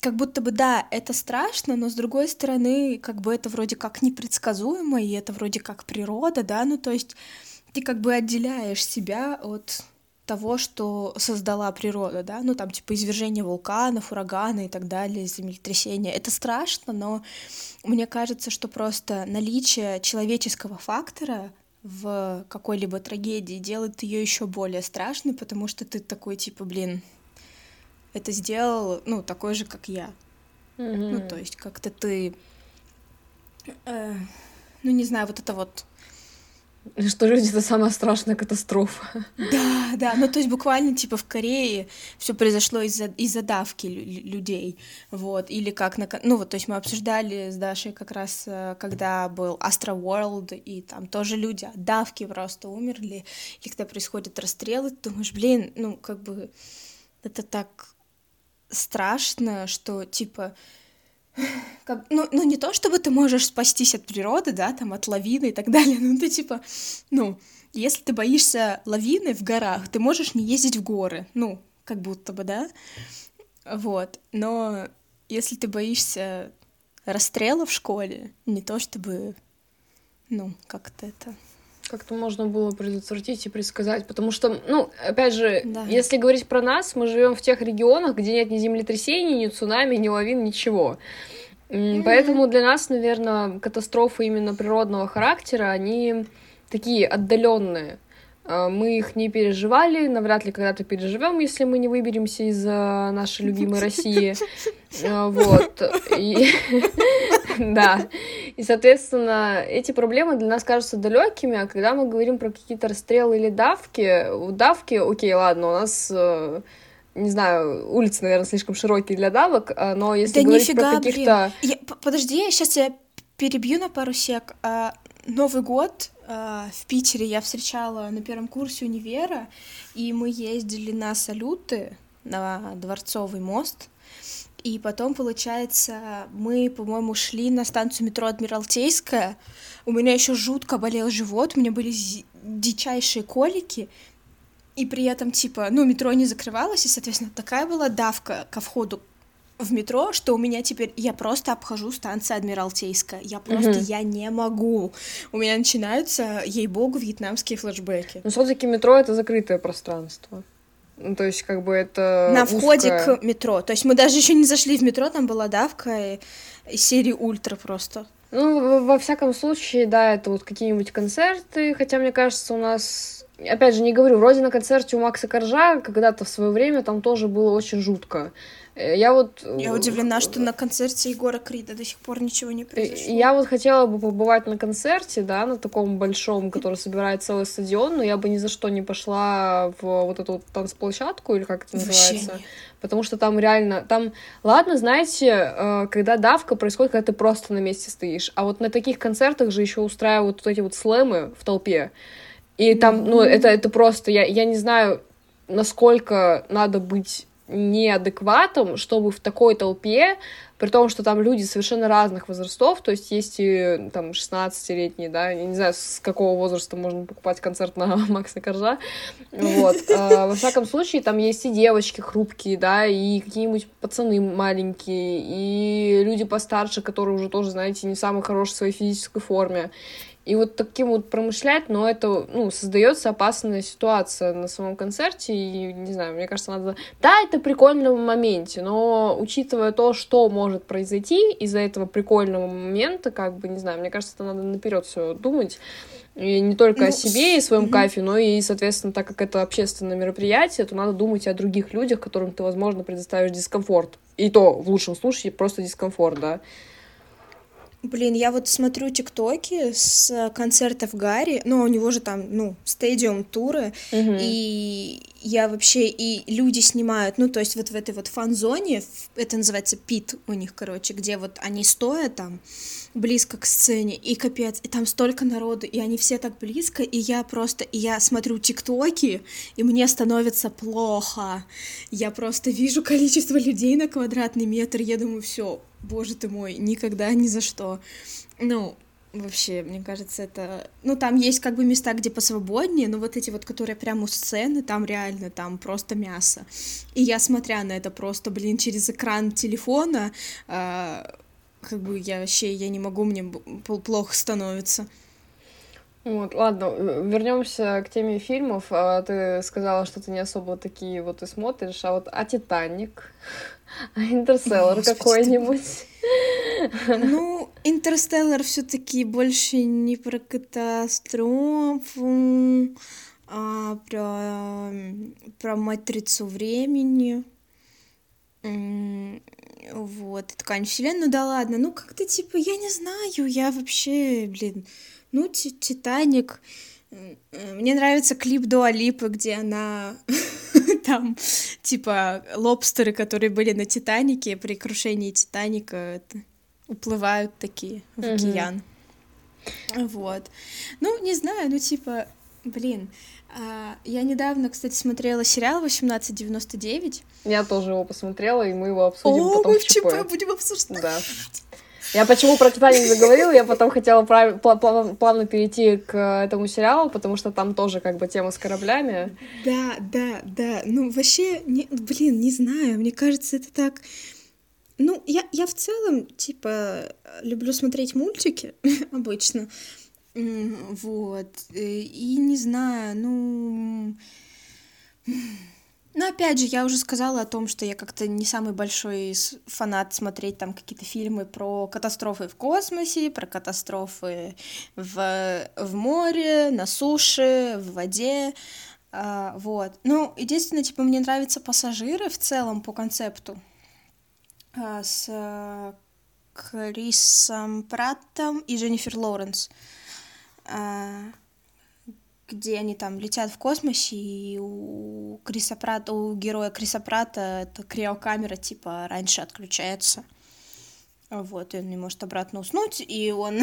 Speaker 2: как будто бы, да, это страшно, но с другой стороны, как бы это вроде как непредсказуемо, и это вроде как природа, да, ну то есть ты как бы отделяешь себя от того, что создала природа, да, ну там типа извержение вулканов, ураганы и так далее, землетрясения. Это страшно, но мне кажется, что просто наличие человеческого фактора в какой-либо трагедии делает ее еще более страшной, потому что ты такой типа, блин, это сделал, ну такой же, как я. Mm-hmm. Ну то есть как-то ты, э, ну не знаю, вот это вот
Speaker 1: что люди это самая страшная катастрофа.
Speaker 2: Да, да, ну то есть буквально типа в Корее все произошло из-за из-за давки людей, вот, или как на, ну вот, то есть мы обсуждали с Дашей как раз, э, когда был Astro World, и там тоже люди от давки просто умерли, или когда происходят расстрелы, ты думаешь, блин, ну как бы это так страшно, что типа как, ну, ну, не то, чтобы ты можешь спастись от природы, да, там, от лавины и так далее, [LAUGHS] ну, ты, типа, ну, если ты боишься лавины в горах, ты можешь не ездить в горы, ну, как будто бы, да, вот, но если ты боишься расстрела в школе, не то чтобы, ну, как-то это
Speaker 1: как-то можно было предотвратить и предсказать, потому что, ну, опять же, да. если говорить про нас, мы живем в тех регионах, где нет ни землетрясений, ни цунами, ни лавин, ничего. Поэтому для нас, наверное, катастрофы именно природного характера, они такие отдаленные. А, мы их не переживали, навряд ли когда-то переживем, если мы не выберемся из нашей любимой [LAUGHS] России. [LAUGHS] А, вот. [LAUGHS] [LAUGHS] Да. И, соответственно, эти проблемы для нас кажутся далекими, а когда мы говорим про какие-то расстрелы или давки, у давки, окей, ладно, у нас э, не знаю, улицы, наверное, слишком широкие для давок, а, но если да говорить нифига, про каких-то...
Speaker 2: Я, подожди, я сейчас тебя перебью на пару сек. А, Новый год а, в Питере я встречала на первом курсе универа, и мы ездили на салюты на Дворцовый мост, и потом, получается, мы, по-моему, шли на станцию метро Адмиралтейская. У меня еще жутко болел живот, у меня были дичайшие колики, и при этом, типа, ну, метро не закрывалось, и, соответственно, такая была давка ко входу в метро, что у меня теперь я просто обхожу станцию Адмиралтейская. Я просто угу. я не могу. У меня начинаются, ей богу, вьетнамские флешбеки.
Speaker 1: Но все-таки метро это закрытое пространство. Ну, то есть, как бы это.
Speaker 2: На узкое... входе к метро. То есть мы даже еще не зашли в метро, там была давка и, и серии ультра просто.
Speaker 1: Ну, во всяком случае, да, это вот какие-нибудь концерты, хотя, мне кажется, у нас опять же, не говорю, вроде на концерте у Макса Коржа когда-то в свое время там тоже было очень жутко. Э, я вот...
Speaker 2: Я удивлена, что на концерте Егора Крида до сих пор ничего не произошло.
Speaker 1: Я вот хотела бы побывать на концерте, да, на таком большом, который собирает целый стадион, но я бы ни за что не пошла в вот эту вот танцплощадку, или как это называется. Вообще Потому что там реально... Там, ладно, знаете, э, когда давка происходит, когда ты просто на месте стоишь. А вот на таких концертах же еще устраивают вот эти вот слэмы в толпе. И там, ну, это, это просто, я, я не знаю, насколько надо быть неадекватом, чтобы в такой толпе, при том, что там люди совершенно разных возрастов, то есть есть и там 16-летние, да, я не знаю, с какого возраста можно покупать концерт на [LAUGHS] Макса Коржа, вот, а, во всяком случае, там есть и девочки хрупкие, да, и какие-нибудь пацаны маленькие, и люди постарше, которые уже тоже, знаете, не в самой хорошей своей физической форме, и вот таким вот промышлять, но это, ну, создается опасная ситуация на самом концерте, и, не знаю, мне кажется, надо... Да, это прикольно в моменте, но учитывая то, что может произойти из-за этого прикольного момента, как бы, не знаю, мне кажется, это надо наперед все думать, и не только ну, о себе и своем mm-hmm. кайфе, но и, соответственно, так как это общественное мероприятие, то надо думать и о других людях, которым ты, возможно, предоставишь дискомфорт. И то, в лучшем случае, просто дискомфорт, да.
Speaker 2: Блин, я вот смотрю тиктоки с концертов Гарри, ну, у него же там, ну, стадиум туры, угу. и я вообще, и люди снимают, ну, то есть вот в этой вот фан-зоне, это называется пит у них, короче, где вот они стоят там близко к сцене, и капец, и там столько народу, и они все так близко, и я просто, и я смотрю тиктоки, и мне становится плохо, я просто вижу количество людей на квадратный метр, я думаю, все, боже ты мой, никогда ни за что. Ну, вообще, мне кажется, это... Ну, там есть как бы места, где посвободнее, но вот эти вот, которые прямо у сцены, там реально, там просто мясо. И я, смотря на это просто, блин, через экран телефона, э, как бы я вообще, я не могу, мне плохо становится.
Speaker 1: Вот, ладно, вернемся к теме фильмов. А, ты сказала, что ты не особо такие вот и смотришь, а вот а Титаник? А Интерстеллар какой-нибудь?
Speaker 2: Ну, Интерстеллар все-таки больше не про катастрофу, а про, про матрицу времени. Вот, ткань вселенной, ну да ладно, ну как-то типа, я не знаю, я вообще, блин, ну, Титаник, мне нравится клип Дуалипы, где она [LAUGHS] там, [LAUGHS] типа, лобстеры, которые были на Титанике, при крушении Титаника это, уплывают такие в mm-hmm. океан. Вот. Ну, не знаю, ну, типа, блин, а, я недавно, кстати, смотрела сериал 1899.
Speaker 1: Я тоже его посмотрела, и мы его обсудим О, потом мы в ЧП
Speaker 2: будем обсуждать.
Speaker 1: Да. Я почему про Титаник заговорила, я потом хотела прав... плавно перейти к этому сериалу, потому что там тоже как бы тема с кораблями.
Speaker 2: Да, да, да. Ну, вообще, не... блин, не знаю, мне кажется, это так... Ну, я, я в целом, типа, люблю смотреть мультики [LAUGHS] обычно. Вот. И не знаю, ну... Но опять же, я уже сказала о том, что я как-то не самый большой фанат смотреть там какие-то фильмы про катастрофы в космосе, про катастрофы в, в море, на суше, в воде. А, вот. Ну, единственное, типа, мне нравятся пассажиры в целом по концепту. А, с Крисом Праттом и Дженнифер Лоуренс, а, где они там летят в космосе, и у Криса Пратта, у героя Криса Пратта эта криокамера типа раньше отключается. Вот, и он не может обратно уснуть, и он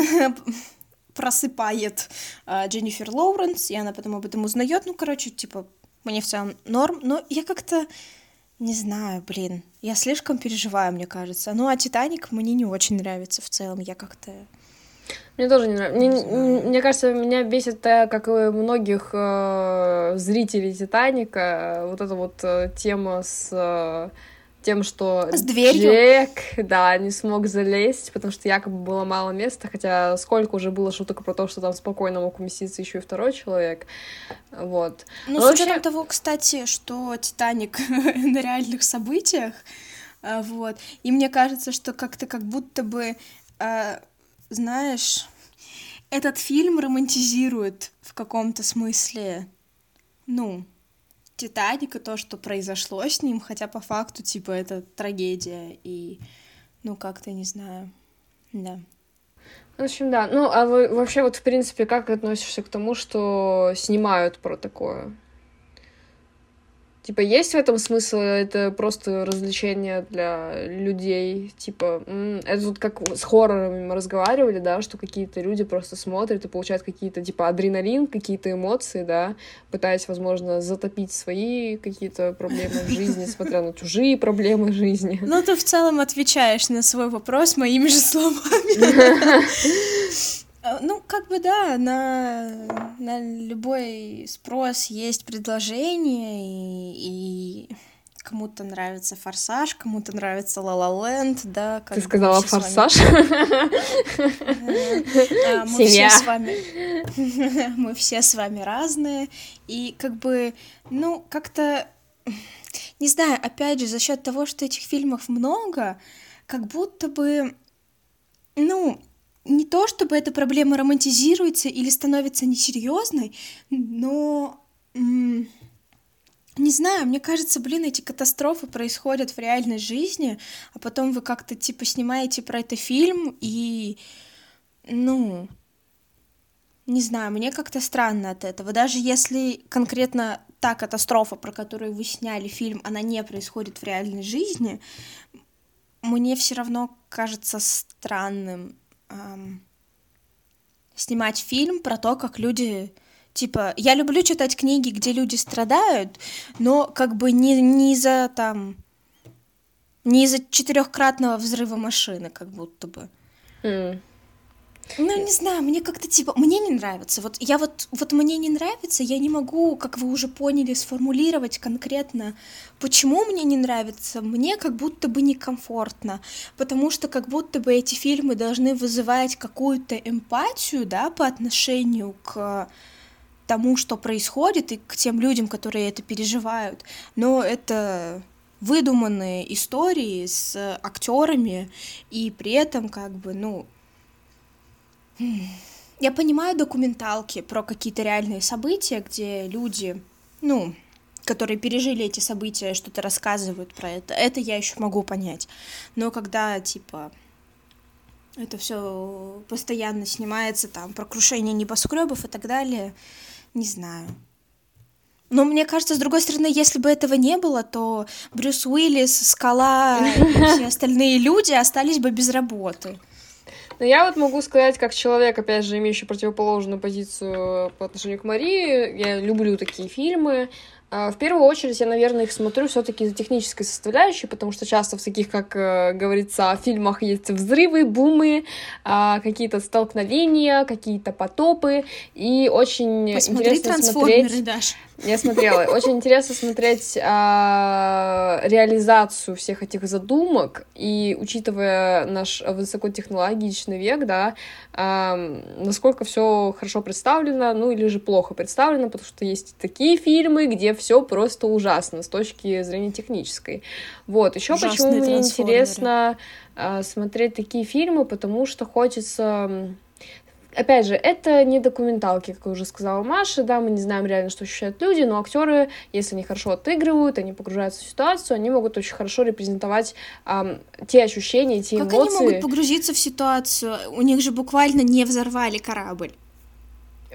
Speaker 2: [LAUGHS] просыпает э, Дженнифер Лоуренс, и она потом об этом узнает. Ну, короче, типа, мне в целом норм, но я как-то не знаю, блин. Я слишком переживаю, мне кажется. Ну, а Титаник мне не очень нравится в целом. Я как-то...
Speaker 1: Мне тоже не нравится. Мне, мне кажется, меня бесит, как и многих э, зрителей Титаника, вот эта вот э, тема с э, тем, что
Speaker 2: С дверью.
Speaker 1: Джек, да, не смог залезть, потому что якобы было мало места, хотя сколько уже было шуток про то, что там спокойно мог уместиться еще и второй человек, вот.
Speaker 2: Ну, Но с учетом того, кстати, что «Титаник» [LAUGHS] на реальных событиях, а, вот, и мне кажется, что как-то как будто бы, а, знаешь, этот фильм романтизирует в каком-то смысле, ну, Титаника, то, что произошло с ним, хотя по факту, типа, это трагедия, и, ну, как-то, не знаю, да.
Speaker 1: В общем, да. Ну, а вы вообще вот, в принципе, как относишься к тому, что снимают про такое? Типа, есть в этом смысл? Это просто развлечение для людей? Типа, это вот как с хоррорами мы разговаривали, да, что какие-то люди просто смотрят и получают какие-то, типа, адреналин, какие-то эмоции, да, пытаясь, возможно, затопить свои какие-то проблемы в жизни, [LAUGHS] смотря на чужие проблемы жизни.
Speaker 2: Ну, ты в целом отвечаешь на свой вопрос моими же словами. [LAUGHS] [LAUGHS] Э, ну, как бы да, на, на любой спрос есть предложение, и, и кому-то нравится форсаж, кому-то нравится Ла Ленд, да.
Speaker 1: Ты сказала форсаж?
Speaker 2: Мы все с вами, [LAUGHS] мы все с вами разные, и как бы, ну, как-то, не знаю, опять же, за счет того, что этих фильмов много, как будто бы, ну, не то чтобы эта проблема романтизируется или становится несерьезной, но не знаю, мне кажется, блин, эти катастрофы происходят в реальной жизни, а потом вы как-то типа снимаете про это фильм и, ну, не знаю, мне как-то странно от этого. Даже если конкретно та катастрофа, про которую вы сняли фильм, она не происходит в реальной жизни, мне все равно кажется странным эм, снимать фильм про то, как люди типа, я люблю читать книги, где люди страдают, но как бы не, не из-за там, не из-за четырехкратного взрыва машины, как будто бы. Mm. Ну, не знаю, мне как-то типа, мне не нравится. Вот я вот, вот мне не нравится, я не могу, как вы уже поняли, сформулировать конкретно, почему мне не нравится. Мне как будто бы некомфортно, потому что как будто бы эти фильмы должны вызывать какую-то эмпатию, да, по отношению к тому, что происходит, и к тем людям, которые это переживают. Но это выдуманные истории с актерами, и при этом как бы, ну, я понимаю документалки про какие-то реальные события, где люди, ну, которые пережили эти события, что-то рассказывают про это. Это я еще могу понять. Но когда, типа, это все постоянно снимается, там, про крушение небоскребов и так далее, не знаю. Но мне кажется, с другой стороны, если бы этого не было, то Брюс Уиллис, Скала и все остальные люди остались бы без работы.
Speaker 1: Но я вот могу сказать, как человек, опять же, имеющий противоположную позицию по отношению к Марии, я люблю такие фильмы, в первую очередь я, наверное, их смотрю все-таки из-за технической составляющей, потому что часто в таких, как э, говорится, фильмах есть взрывы, бумы, а, какие-то столкновения, какие-то потопы, и очень Посмотри интересно смотреть... Даш. Я смотрела. Очень интересно смотреть а, реализацию всех этих задумок, и учитывая наш высокотехнологичный век, да, а, насколько все хорошо представлено, ну или же плохо представлено, потому что есть такие фильмы, где все просто ужасно с точки зрения технической. Вот, еще почему мне интересно э, смотреть такие фильмы, потому что хочется Опять же, это не документалки, как уже сказала Маша, да, мы не знаем реально, что ощущают люди, но актеры, если они хорошо отыгрывают, они погружаются в ситуацию, они могут очень хорошо репрезентовать эм, те ощущения, те
Speaker 2: как
Speaker 1: эмоции.
Speaker 2: Как они могут погрузиться в ситуацию? У них же буквально не взорвали корабль.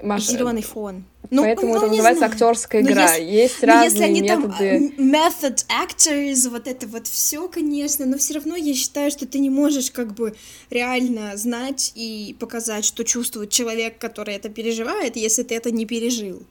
Speaker 2: Маша, Зеленый фон.
Speaker 1: Ну, Поэтому ну, это называется знаю. актерская игра. Но если, Есть разные если они методы.
Speaker 2: Там, method actors, вот это вот все, конечно, но все равно я считаю, что ты не можешь как бы реально знать и показать, что чувствует человек, который это переживает, если ты это не пережил.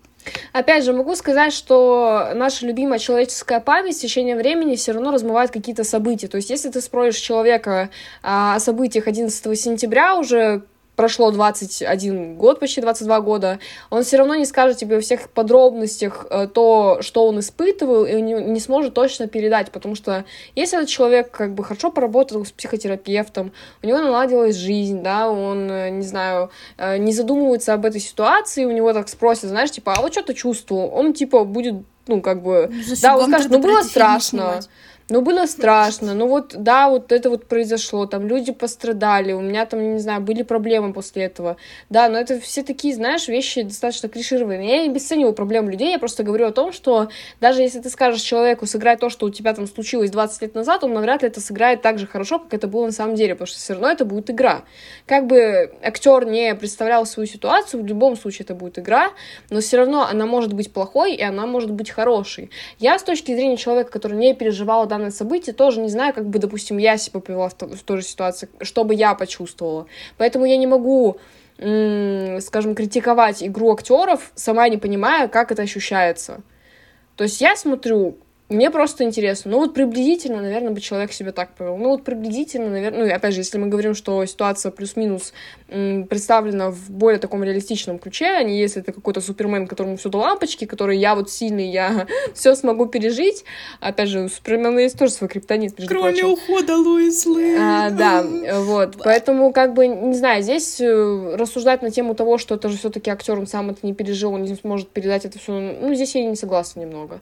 Speaker 1: Опять же, могу сказать, что наша любимая человеческая память в течение времени все равно размывает какие-то события. То есть, если ты спросишь человека а, о событиях 11 сентября, уже прошло 21 год, почти 22 года, он все равно не скажет тебе во всех подробностях э, то, что он испытывал, и не, не сможет точно передать, потому что если этот человек как бы хорошо поработал с психотерапевтом, у него наладилась жизнь, да, он, э, не знаю, э, не задумывается об этой ситуации, у него так спросят, знаешь, типа, а вот что ты чувствовал? Он, типа, будет, ну, как бы, За да, он скажет, ну, было страшно, ну, было страшно. Ну, вот, да, вот это вот произошло. Там люди пострадали. У меня там, не знаю, были проблемы после этого. Да, но это все такие, знаешь, вещи достаточно клишированные. Я не обесцениваю проблем людей. Я просто говорю о том, что даже если ты скажешь человеку сыграть то, что у тебя там случилось 20 лет назад, он навряд ли это сыграет так же хорошо, как это было на самом деле. Потому что все равно это будет игра. Как бы актер не представлял свою ситуацию, в любом случае это будет игра, но все равно она может быть плохой, и она может быть хорошей. Я с точки зрения человека, который не переживал данное событие, тоже не знаю, как бы, допустим, я себя повела в, в той же ситуации, что бы я почувствовала. Поэтому я не могу скажем, критиковать игру актеров, сама не понимая, как это ощущается. То есть я смотрю, мне просто интересно. Ну вот приблизительно, наверное, бы человек себя так повел. Ну вот приблизительно, наверное, ну опять же, если мы говорим, что ситуация плюс-минус представлена в более таком реалистичном ключе, а не если это какой-то супермен, которому все до лампочки, который я вот сильный, я [LAUGHS] все смогу пережить. Опять же, у супермена есть тоже свой криптонит,
Speaker 2: между Кроме прочим. ухода Луис Лейн.
Speaker 1: А, да, вот. [LAUGHS] Поэтому, как бы, не знаю, здесь э, рассуждать на тему того, что это же все-таки актер, он сам это не пережил, он не сможет передать это все, ну, здесь я не согласна немного.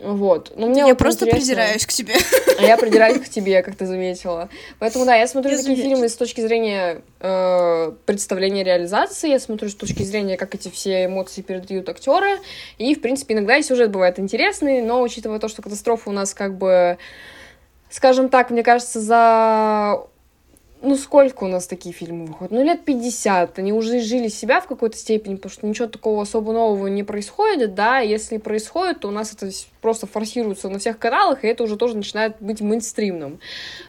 Speaker 1: Вот.
Speaker 2: Но мне я вот просто интересно... придираюсь к тебе.
Speaker 1: А я придираюсь к тебе, как ты заметила. Поэтому, да, я смотрю я такие заметила. фильмы с точки зрения э, представления реализации, я смотрю с точки зрения, как эти все эмоции передают актеры. И, в принципе, иногда и сюжет бывает интересный, но учитывая то, что катастрофа у нас как бы скажем так, мне кажется, за ну, сколько у нас такие фильмы выходят? Ну, лет 50. Они уже жили себя в какой-то степени, потому что ничего такого особо нового не происходит, да. Если происходит, то у нас это просто форсируется на всех каналах, и это уже тоже начинает быть мейнстримным.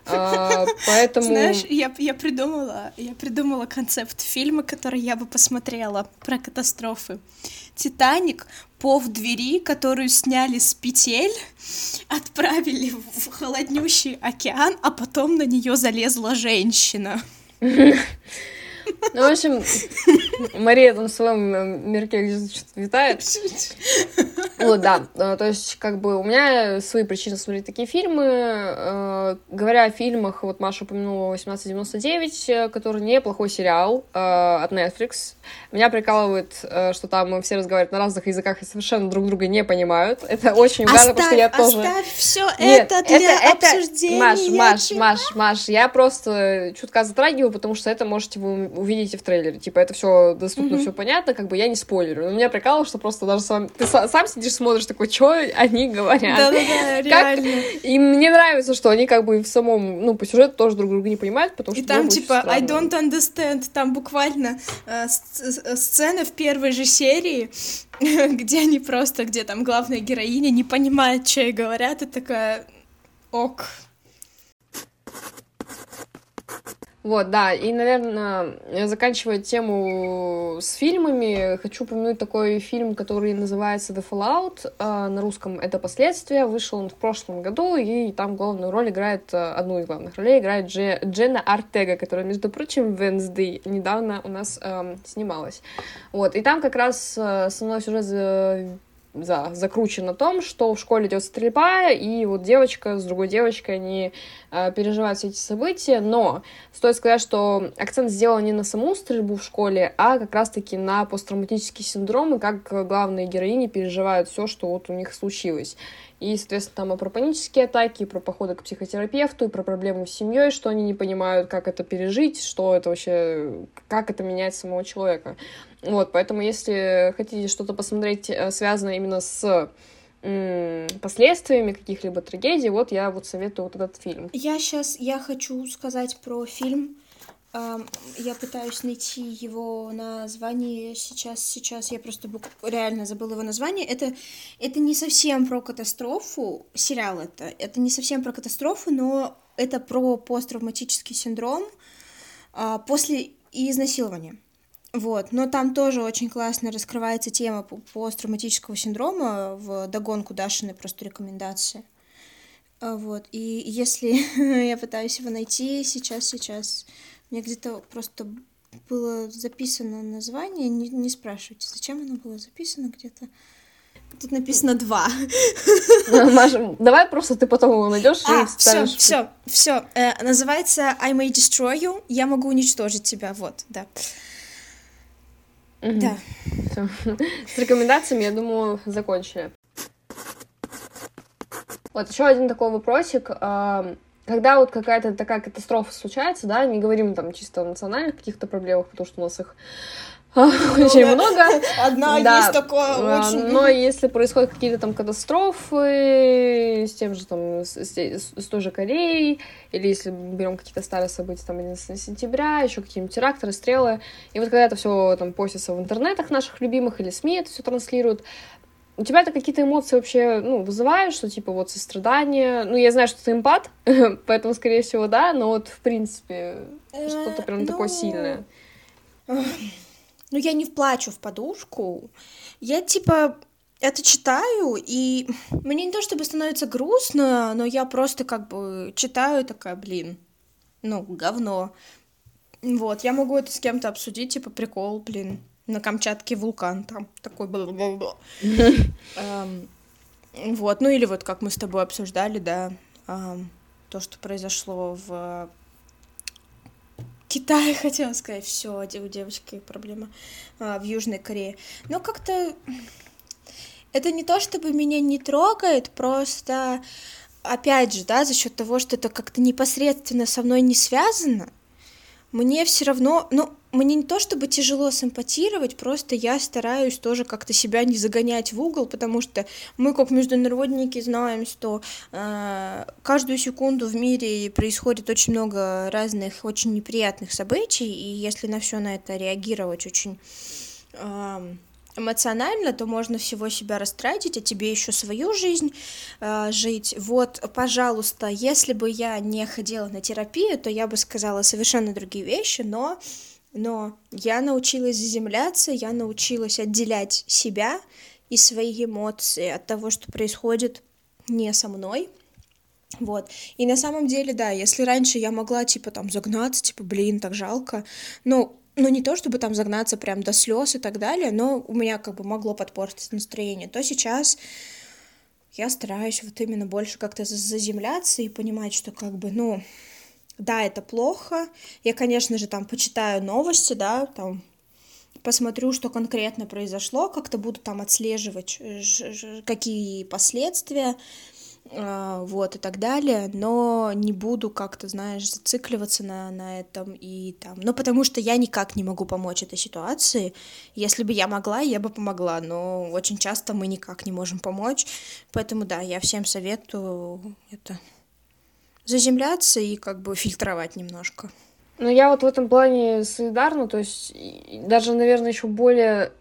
Speaker 1: А, [LAUGHS] поэтому...
Speaker 2: Знаешь, я, я придумала, я придумала концепт фильма, который я бы посмотрела про катастрофы. Титаник по в двери, которую сняли с петель, отправили в холоднющий океан, а потом на нее залезла женщина. [LAUGHS]
Speaker 1: Ну, в общем, Мария там в своем э, мирке что-то витает. Вот, да. Э, то есть, как бы, у меня свои причины смотреть такие фильмы. Э, говоря о фильмах, вот Маша упомянула 1899, который неплохой сериал от Netflix. Меня прикалывает, что там все разговаривают на разных языках и совершенно друг друга не понимают. Это очень важно, потому что я тоже...
Speaker 2: Оставь все это для это, обсуждения.
Speaker 1: Маш, Маш, Маш, Маш, я просто чутка затрагиваю, потому что это можете вы увидите в трейлере. Типа, это все доступно, mm-hmm. все понятно, как бы я не спойлерю. Но меня прикалывало, что просто даже сам, ты сам сидишь, смотришь, такой, что они говорят.
Speaker 2: Да-да-да, [LAUGHS] реально.
Speaker 1: И мне нравится, что они как бы в самом, ну, по сюжету тоже друг друга не понимают, потому что...
Speaker 2: И там, типа, I don't understand, там буквально э, сцена в первой же серии, [LAUGHS] где они просто, где там главная героиня не понимает, что ей говорят, и такая, ок,
Speaker 1: Вот, да, и, наверное, заканчивая тему с фильмами, хочу упомянуть такой фильм, который называется The Fallout, а, на русском это «Последствия», вышел он в прошлом году, и там главную роль играет, а, одну из главных ролей играет Дже, Дженна Артега, которая, между прочим, в Wednesday недавно у нас эм, снималась. Вот, и там как раз э, основной сюжет да, закручен на том, что в школе идет стрельба, и вот девочка с другой девочкой, они э, переживают все эти события, но стоит сказать, что акцент сделан не на саму стрельбу в школе, а как раз-таки на посттравматический синдром, и как главные героини переживают все, что вот у них случилось. И, соответственно, там и про панические атаки, и про походы к психотерапевту, и про проблемы с семьей, что они не понимают, как это пережить, что это вообще, как это меняет самого человека. Вот, поэтому, если хотите что-то посмотреть, э, связанное именно с последствиями каких-либо трагедий, вот я вот советую вот этот фильм.
Speaker 2: Я сейчас, я хочу сказать про фильм я пытаюсь найти его название сейчас. Сейчас я просто реально забыла его название. Это, это не совсем про катастрофу, сериал это. Это не совсем про катастрофу, но это про посттравматический синдром а, после изнасилования. Вот, но там тоже очень классно раскрывается тема посттравматического синдрома в догонку Дашины просто рекомендации. А, вот, и если [LAUGHS] я пытаюсь его найти сейчас, сейчас, мне где-то просто было записано название, не, не спрашивайте, зачем оно было записано где-то. Тут написано два.
Speaker 1: Маша, давай просто ты потом его найдешь
Speaker 2: а, и все, все, все. Э, называется I may destroy you. Я могу уничтожить тебя. Вот, да.
Speaker 1: Угу. Да. Все. С рекомендациями, я думаю, закончили. Вот еще один такой вопросик когда вот какая-то такая катастрофа случается, да, не говорим там чисто о национальных каких-то проблемах, потому что у нас их [LAUGHS] очень много. [LAUGHS]
Speaker 2: Одна да. есть такое
Speaker 1: а, очень. Но если происходят какие-то там катастрофы с тем же там, с, с, с той же Кореей, или если берем какие-то старые события, там, 11 сентября, еще какие-нибудь теракты, расстрелы, и вот когда это все там постится в интернетах наших любимых или СМИ это все транслируют, у тебя это какие-то эмоции вообще, ну, вызывают, что, типа, вот, сострадание? Ну, я знаю, что ты эмпат, [LAUGHS] поэтому, скорее всего, да, но вот, в принципе, что-то прям такое ну, сильное.
Speaker 2: Ну, я не вплачу в подушку. Я, типа, это читаю, и мне не то чтобы становится грустно, но я просто, как бы, читаю такая, блин, ну, говно. Вот, я могу это с кем-то обсудить, типа, прикол, блин, на Камчатке вулкан там такой бла-бла-бла. [LAUGHS] Вот, ну или вот как мы с тобой обсуждали, да, то, что произошло в Китае, [LAUGHS] хотела сказать, все, у девочки проблема а, в Южной Корее. Но как-то это не то, чтобы меня не трогает, просто опять же, да, за счет того, что это как-то непосредственно со мной не связано, мне все равно, ну, мне не то чтобы тяжело симпатировать, просто я стараюсь тоже как-то себя не загонять в угол, потому что мы как международники знаем, что э, каждую секунду в мире происходит очень много разных очень неприятных событий, и если на все на это реагировать очень э, эмоционально, то можно всего себя растратить, а тебе еще свою жизнь э, жить. Вот, пожалуйста, если бы я не ходила на терапию, то я бы сказала совершенно другие вещи, но но я научилась заземляться, я научилась отделять себя и свои эмоции от того, что происходит не со мной. Вот. И на самом деле, да, если раньше я могла, типа, там, загнаться, типа, блин, так жалко, ну, ну, не то, чтобы там загнаться прям до слез и так далее, но у меня как бы могло подпортить настроение, то сейчас я стараюсь вот именно больше как-то заземляться и понимать, что как бы, ну, да, это плохо. Я, конечно же, там почитаю новости, да, там посмотрю, что конкретно произошло, как-то буду там отслеживать, какие последствия, вот, и так далее, но не буду как-то, знаешь, зацикливаться на, на этом и там, ну, потому что я никак не могу помочь этой ситуации, если бы я могла, я бы помогла, но очень часто мы никак не можем помочь, поэтому, да, я всем советую это заземляться и как бы фильтровать немножко.
Speaker 1: Ну, я вот в этом плане солидарна, то есть даже, наверное, еще более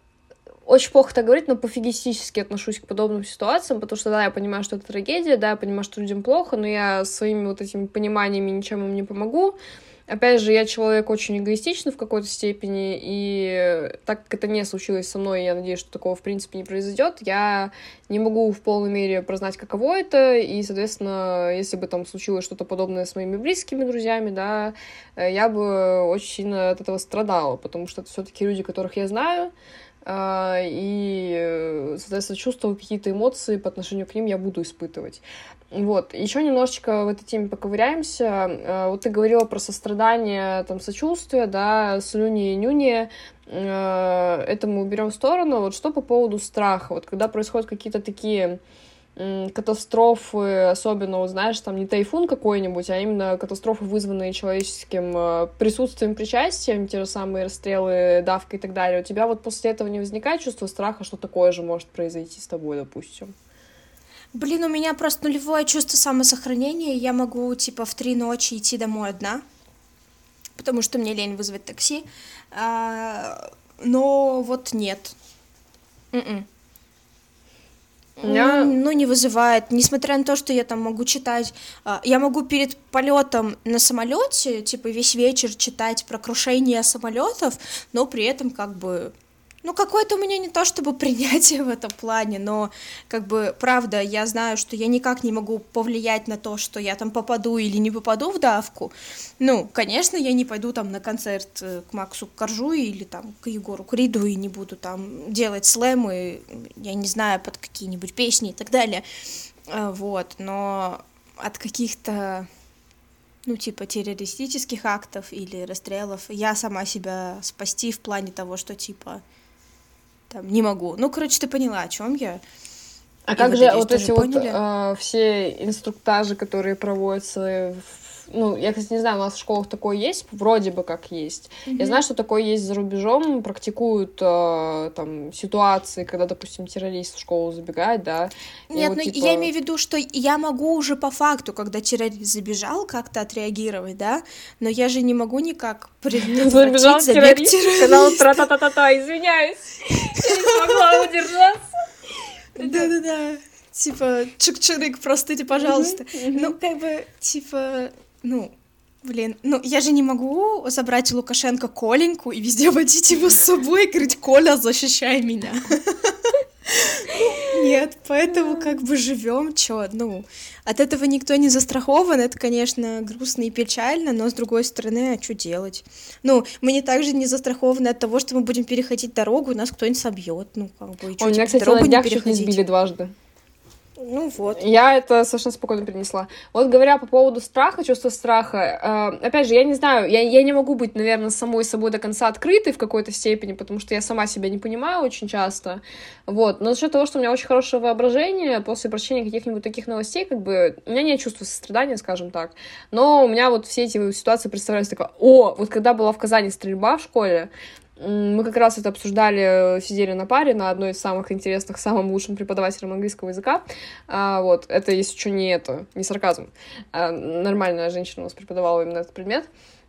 Speaker 1: очень плохо так говорить, но пофигистически отношусь к подобным ситуациям, потому что, да, я понимаю, что это трагедия, да, я понимаю, что людям плохо, но я своими вот этими пониманиями ничем им не помогу, Опять же, я человек очень эгоистичный в какой-то степени, и так как это не случилось со мной, я надеюсь, что такого в принципе не произойдет, я не могу в полной мере прознать, каково это, и, соответственно, если бы там случилось что-то подобное с моими близкими друзьями, да, э, я бы очень сильно от этого страдала, потому что это все-таки люди, которых я знаю, и, соответственно, чувства, какие-то эмоции по отношению к ним я буду испытывать. Вот, еще немножечко в этой теме поковыряемся. Э, вот ты говорила про сострадание, там, сочувствие, да, слюни и нюни. Э, это мы уберем в сторону. Вот что по поводу страха? Вот когда происходят какие-то такие катастрофы, особенно, знаешь, там не тайфун какой-нибудь, а именно катастрофы, вызванные человеческим э, присутствием, причастием, те же самые расстрелы, давка и так далее, у тебя вот после этого не возникает чувство страха, что такое же может произойти с тобой, допустим?
Speaker 2: Блин, у меня просто нулевое чувство самосохранения. Я могу, типа, в три ночи идти домой одна, потому что мне лень вызвать такси. А, но вот нет. Mm-mm. М-м. Я... Ну, ну, не вызывает. Несмотря на то, что я там могу читать, а, я могу перед полетом на самолете, типа, весь вечер читать про крушение самолетов, но при этом как бы ну, какое-то у меня не то чтобы [LAUGHS] принятие в этом плане, но, как бы, правда, я знаю, что я никак не могу повлиять на то, что я там попаду или не попаду в давку. Ну, конечно, я не пойду там на концерт э, к Максу Коржу или там к Егору Криду и не буду там делать слэмы, я не знаю, под какие-нибудь песни и так далее. А, вот, но от каких-то ну, типа террористических актов или расстрелов, я сама себя спасти в плане того, что, типа, там, не могу. Ну, короче, ты поняла, о чем я.
Speaker 1: А И как вот, же вот эти вот э, все инструктажи, которые проводятся в ну, я, кстати, не знаю, у нас в школах такое есть, вроде бы как есть. Mm-hmm. Я знаю, что такое есть за рубежом, практикуют э, там ситуации, когда, допустим, террорист в школу забегает, да.
Speaker 2: Нет, вот, ну типа... я имею в виду, что я могу уже по факту, когда террорист забежал, как-то отреагировать, да, но я же не могу никак [LAUGHS] предотвратить забег террориста. Когда он тра-та-та-та-та, извиняюсь, я не смогла удержаться. Да-да-да типа, чик-чирик, простите, пожалуйста. Ну, как бы, типа, ну, Блин, ну я же не могу забрать Лукашенко Коленьку и везде водить его с собой и говорить, Коля, защищай меня. Нет, поэтому как бы живем, чё, ну, от этого никто не застрахован, это, конечно, грустно и печально, но с другой стороны, а что делать? Ну, мы не также не застрахованы от того, что мы будем переходить дорогу, нас кто-нибудь собьет, ну, как бы, и
Speaker 1: что, Ой, меня, кстати, на днях чуть не сбили дважды.
Speaker 2: Ну вот.
Speaker 1: Я это совершенно спокойно перенесла. Вот говоря по поводу страха, чувства страха, э, опять же, я не знаю, я, я не могу быть, наверное, самой собой до конца открытой в какой-то степени, потому что я сама себя не понимаю очень часто. Вот. Но за счет того, что у меня очень хорошее воображение, после прочтения каких-нибудь таких новостей, как бы, у меня нет чувства сострадания, скажем так. Но у меня вот все эти ситуации представляются такое, о, вот когда была в Казани стрельба в школе, мы как раз это обсуждали, э, сидели на паре на одной из самых интересных, самым лучшим преподавателем английского языка. А, вот, это, если что, не это, не сарказм. А, нормальная женщина у нас преподавала именно этот предмет.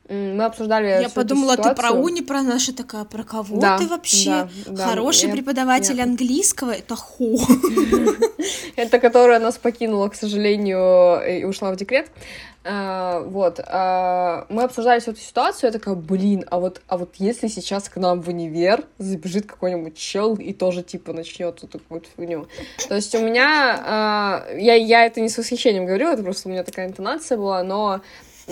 Speaker 1: Мы обсуждали.
Speaker 2: Я подумала, ты про уни, про наши такая, про кого да, ты вообще? Да, да, Хороший я, преподаватель я... английского это ху. [LAUGHS]
Speaker 1: Это которая нас покинула, к сожалению, и ушла в декрет. А, вот, а, мы обсуждали всю эту ситуацию, я такая, блин, а вот, а вот если сейчас к нам в универ забежит какой-нибудь чел и тоже, типа, начнет вот такую фигню. То есть у меня, а, я, я это не с восхищением говорю, это просто у меня такая интонация была, но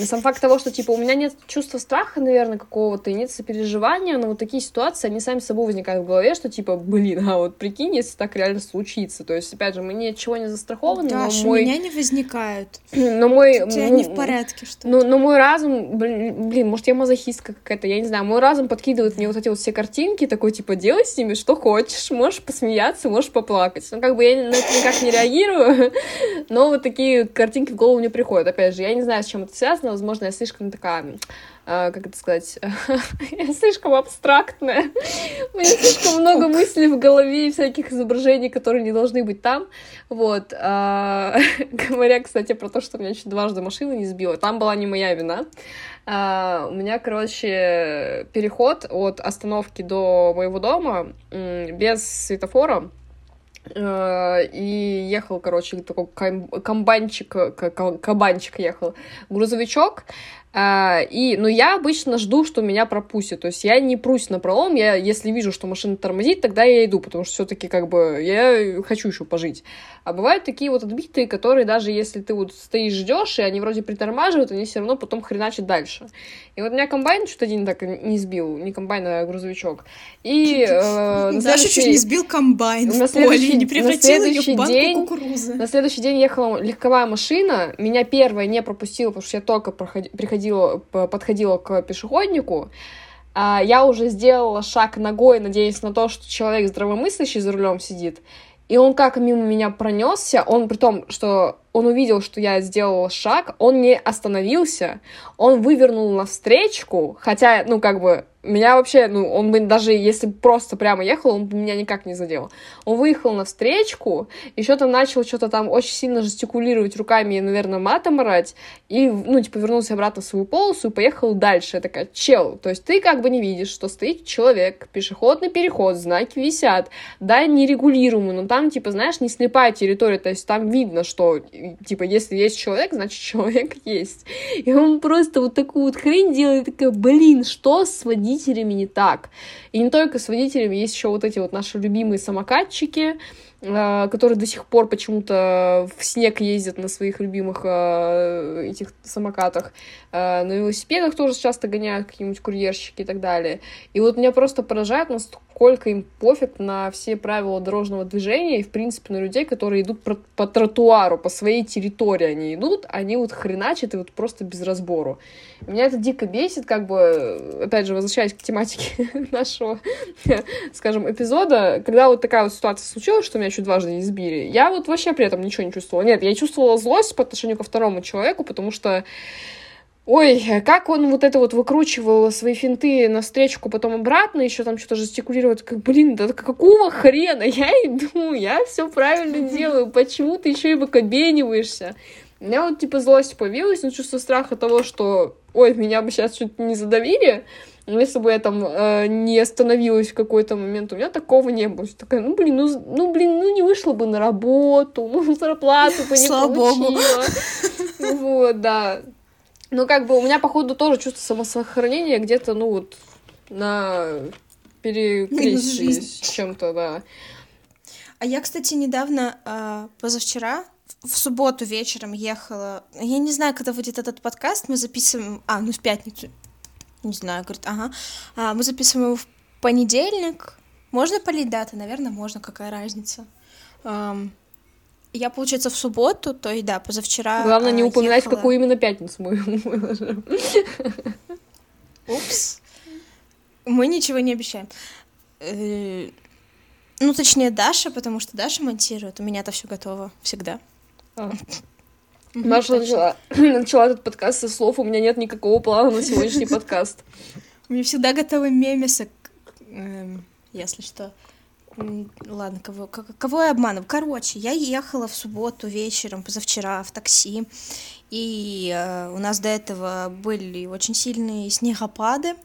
Speaker 1: сам факт того, что, типа, у меня нет чувства страха, наверное, какого-то, и нет сопереживания, но вот такие ситуации, они сами собой возникают в голове, что, типа, блин, а вот прикинь, если так реально случится. То есть, опять же, мы ни от чего не застрахованы,
Speaker 2: Даша, [CLEARS THROAT] но мой... у меня не возникают.
Speaker 1: Но мой...
Speaker 2: У тебя не в порядке, что
Speaker 1: но, но мой разум, блин, блин, может, я мазохистка какая-то, я не знаю, мой разум подкидывает мне вот эти вот все картинки, такой, типа, делай с ними что хочешь, можешь посмеяться, можешь поплакать. Ну, как бы я на это никак не реагирую, [LAUGHS] но вот такие картинки в голову мне приходят. Опять же, я не знаю, с чем это связано, связано, возможно, я слишком такая, э, как это сказать, [LAUGHS] я слишком абстрактная, у меня слишком много мыслей в голове и всяких изображений, которые не должны быть там, вот, а, [LAUGHS] говоря, кстати, про то, что меня чуть дважды машина не сбила, там была не моя вина, а, у меня, короче, переход от остановки до моего дома без светофора, и ехал, короче, такой комбанчик, кабанчик ехал, грузовичок, А, и, но я обычно жду, что меня пропустят. То есть я не прусь на пролом. Я, если вижу, что машина тормозит, тогда я иду, потому что все-таки как бы я хочу еще пожить. А бывают такие вот отбитые, которые даже если ты вот стоишь, ждешь, и они вроде притормаживают, они все равно потом хреначат дальше. И вот меня комбайн что-то один так не сбил, не комбайн, а грузовичок. И
Speaker 2: э, [LAUGHS] Даша чуть не сбил комбайн на в поле, не превратил ее в банку
Speaker 1: день, кукурузы. На следующий день ехала легковая машина, меня первая не пропустила, потому что я только проходи, приходила, подходила к пешеходнику, а я уже сделала шаг ногой, надеясь на то, что человек здравомыслящий за рулем сидит. И он как мимо меня пронесся, он при том, что он увидел, что я сделала шаг, он не остановился, он вывернул навстречку, хотя, ну, как бы, меня вообще, ну, он бы даже если просто прямо ехал, он бы меня никак не задел. Он выехал на встречку, еще там начал что-то там очень сильно жестикулировать руками и, наверное, матом орать, и, ну, типа, вернулся обратно в свою полосу и поехал дальше. Я такая, чел, то есть ты как бы не видишь, что стоит человек, пешеходный переход, знаки висят, да, нерегулируемый, но там, типа, знаешь, не слепая территория, то есть там видно, что, типа, если есть человек, значит, [LAUGHS] человек есть. И он просто вот такую вот хрень делает, такая, блин, что с водителями не так. И не только с водителями, есть еще вот эти вот наши любимые самокатчики, э, которые до сих пор почему-то в снег ездят на своих любимых э, этих самокатах. Э, на велосипедах тоже часто гоняют какие-нибудь курьерщики и так далее. И вот меня просто поражает, насколько им пофиг на все правила дорожного движения и, в принципе, на людей, которые идут по тротуару, по своей территории они идут, они вот хреначат и вот просто без разбору. Меня это дико бесит, как бы, опять же, возвращаясь к тематике [LAUGHS] нашего, скажем, эпизода, когда вот такая вот ситуация случилась, что меня чуть дважды избили, я вот вообще при этом ничего не чувствовала. Нет, я чувствовала злость по отношению ко второму человеку, потому что Ой, как он вот это вот выкручивал свои финты на встречку, потом обратно, еще там что-то жестикулировать, как, блин, да какого хрена? Я иду, я все правильно делаю, почему ты еще и выкобениваешься? У меня вот, типа, злость появилась, но чувство страха того, что, ой, меня бы сейчас чуть не задавили, но если бы я там э, не остановилась в какой-то момент, у меня такого не было. Такая, ну, блин, ну, ну, блин, ну, не вышла бы на работу, ну, [LAUGHS] зарплату бы не Слава получила. Богу. [LAUGHS] Вот, да. Ну, как бы у меня, походу, тоже чувство самосохранения где-то, ну, вот, на перекрестии с чем-то, да.
Speaker 2: А я, кстати, недавно, э, позавчера, в субботу вечером ехала. Я не знаю, когда выйдет этот подкаст, мы записываем... А, ну, в пятницу. Не знаю, говорит, ага. А, мы записываем его в понедельник. Можно полить даты? Наверное, можно, какая разница. Um, я, получается, в субботу, то есть, да, позавчера
Speaker 1: Главное не упоминать, ехала... в какую именно пятницу мы [LAUGHS] выложим.
Speaker 2: Упс. Мы ничего не обещаем. Э, ну, точнее, Даша, потому что Даша монтирует. У меня-то все готово всегда. А.
Speaker 1: Маша начала, [CLEARS THROAT] начала этот подкаст со слов «У меня нет никакого плана на сегодняшний [LAUGHS] подкаст».
Speaker 2: У меня всегда готовы мемесы, эм, если что. Ладно, кого, кого я обманываю? Короче, я ехала в субботу вечером, позавчера, в такси, и э, у нас до этого были очень сильные снегопады,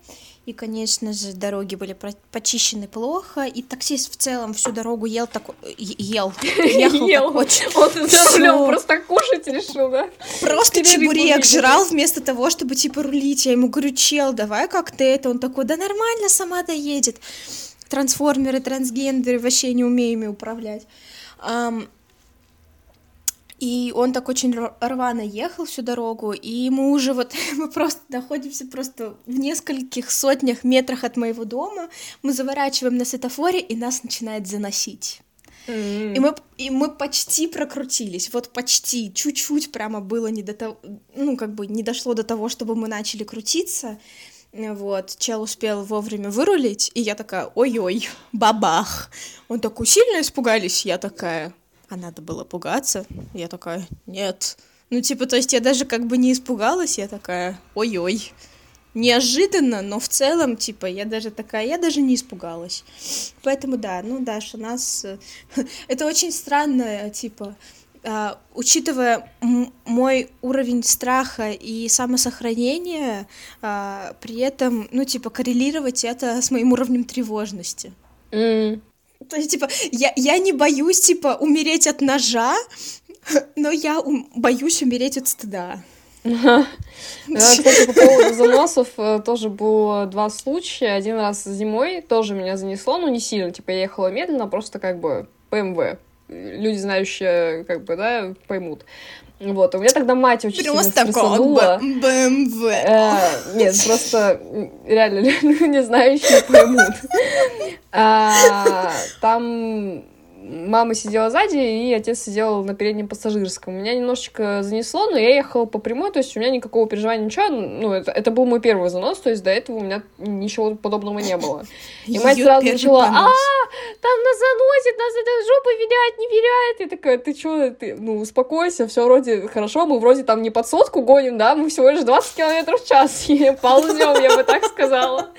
Speaker 2: и, конечно же, дороги были почищены плохо, и таксист в целом всю дорогу ел такой... Ел.
Speaker 1: Ехал ел. очень... Он за рулем просто кушать решил, да?
Speaker 2: Просто чебурек жрал вместо того, чтобы, типа, рулить. Я ему говорю, чел, давай как ты это? Он такой, да нормально, сама доедет трансформеры, трансгендеры, вообще не умеем управлять. И он так очень рвано ехал всю дорогу, и мы уже вот, [LAUGHS] мы просто находимся просто в нескольких сотнях метрах от моего дома, мы заворачиваем на светофоре, и нас начинает заносить. Mm-hmm. И, мы, и мы почти прокрутились, вот почти, чуть-чуть прямо было не до того, ну, как бы не дошло до того, чтобы мы начали крутиться, вот, чел успел вовремя вырулить, и я такая, ой-ой, бабах. Он такой, сильно испугались? Я такая, а надо было пугаться? Я такая, нет. Ну, типа, то есть я даже как бы не испугалась, я такая, ой-ой. Неожиданно, но в целом, типа, я даже такая, я даже не испугалась. Поэтому, да, ну, Даша, нас... [LAUGHS] Это очень странно, типа, учитывая мой уровень страха и самосохранения, uh, при этом, ну, типа, коррелировать это с моим уровнем тревожности.
Speaker 1: Mm.
Speaker 2: То есть, типа, я, я не боюсь, типа, умереть от ножа, но я ум- боюсь умереть от стыда.
Speaker 1: Кстати, по поводу заносов э, тоже было два случая. Один раз зимой тоже меня занесло, но не сильно. Типа я ехала медленно, просто как бы ПМВ. Люди, знающие, как бы, да, поймут. Вот, у меня тогда мать очень просто сильно стрессанула. БМВ. Э, нет, просто реально [LAUGHS] не знающие поймут. А, там мама сидела сзади, и отец сидел на переднем пассажирском. Меня немножечко занесло, но я ехала по прямой, то есть у меня никакого переживания, ничего. Ну, это, это был мой первый занос, то есть до этого у меня ничего подобного не было. [LAUGHS] И мать сразу начала, а, там нас заносит, нас это жопа виляет, не виляет. И такая, ты чё, ты, ну, успокойся, все вроде хорошо, мы вроде там не под сотку гоним, да, мы всего лишь 20 километров в час [LAUGHS] ползем, я бы так сказала.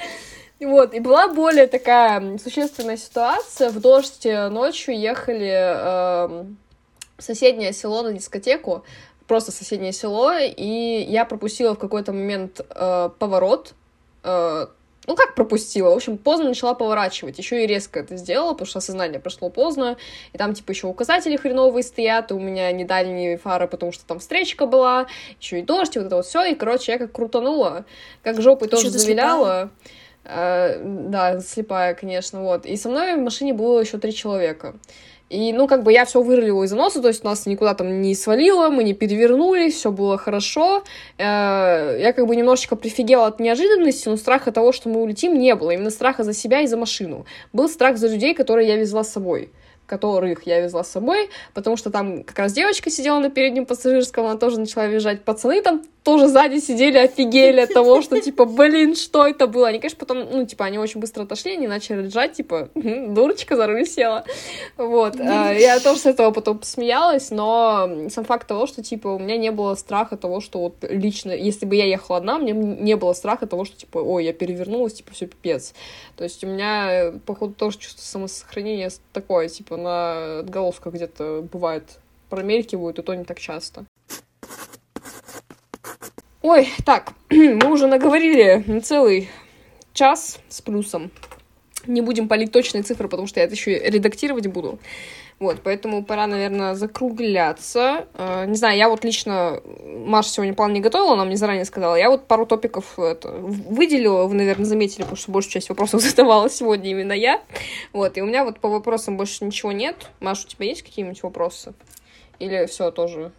Speaker 1: Вот, и была более такая существенная ситуация. В дождь ночью ехали э, в соседнее село на дискотеку, просто соседнее село, и я пропустила в какой-то момент э, поворот. Э, ну, как пропустила? В общем, поздно начала поворачивать. Еще и резко это сделала, потому что осознание прошло поздно. И там, типа, еще указатели хреновые стоят, и у меня не дальние фары, потому что там встречка была, еще и дождь, и вот это вот все. И, короче, я как крутанула, как жопой тоже завиляла. Слепая. Э, да, слепая, конечно, вот. И со мной в машине было еще три человека. И, ну, как бы я все вырылила из носа, то есть нас никуда там не свалило, мы не перевернулись, все было хорошо. Э, я как бы немножечко прифигела от неожиданности, но страха того, что мы улетим, не было. Именно страха за себя и за машину. Был страх за людей, которые я везла с собой которых я везла с собой, потому что там как раз девочка сидела на переднем пассажирском, она тоже начала визжать. Пацаны там тоже сзади сидели, офигели от того, что, [LAUGHS] типа, блин, что это было? Они, конечно, потом, ну, типа, они очень быстро отошли, они начали ржать, типа, дурочка за руль села. Вот. А, я тоже с этого потом посмеялась, но сам факт того, что, типа, у меня не было страха того, что вот лично, если бы я ехала одна, мне не было страха того, что, типа, ой, я перевернулась, типа, все пипец. То есть у меня, походу, тоже чувство самосохранения такое, типа, на отголосках где-то бывает промелькивают, и то не так часто. Ой, так, [CLEARS THROAT] мы уже наговорили на целый час с плюсом. Не будем палить точные цифры, потому что я это еще редактировать буду. Вот, поэтому пора, наверное, закругляться. Uh, не знаю, я вот лично... Маша сегодня план не готовила, она мне заранее сказала. Я вот пару топиков это, выделила, вы, наверное, заметили, потому что большую часть вопросов [LAUGHS] задавала сегодня именно я. Вот, и у меня вот по вопросам больше ничего нет. Маша, у тебя есть какие-нибудь вопросы? Или все тоже?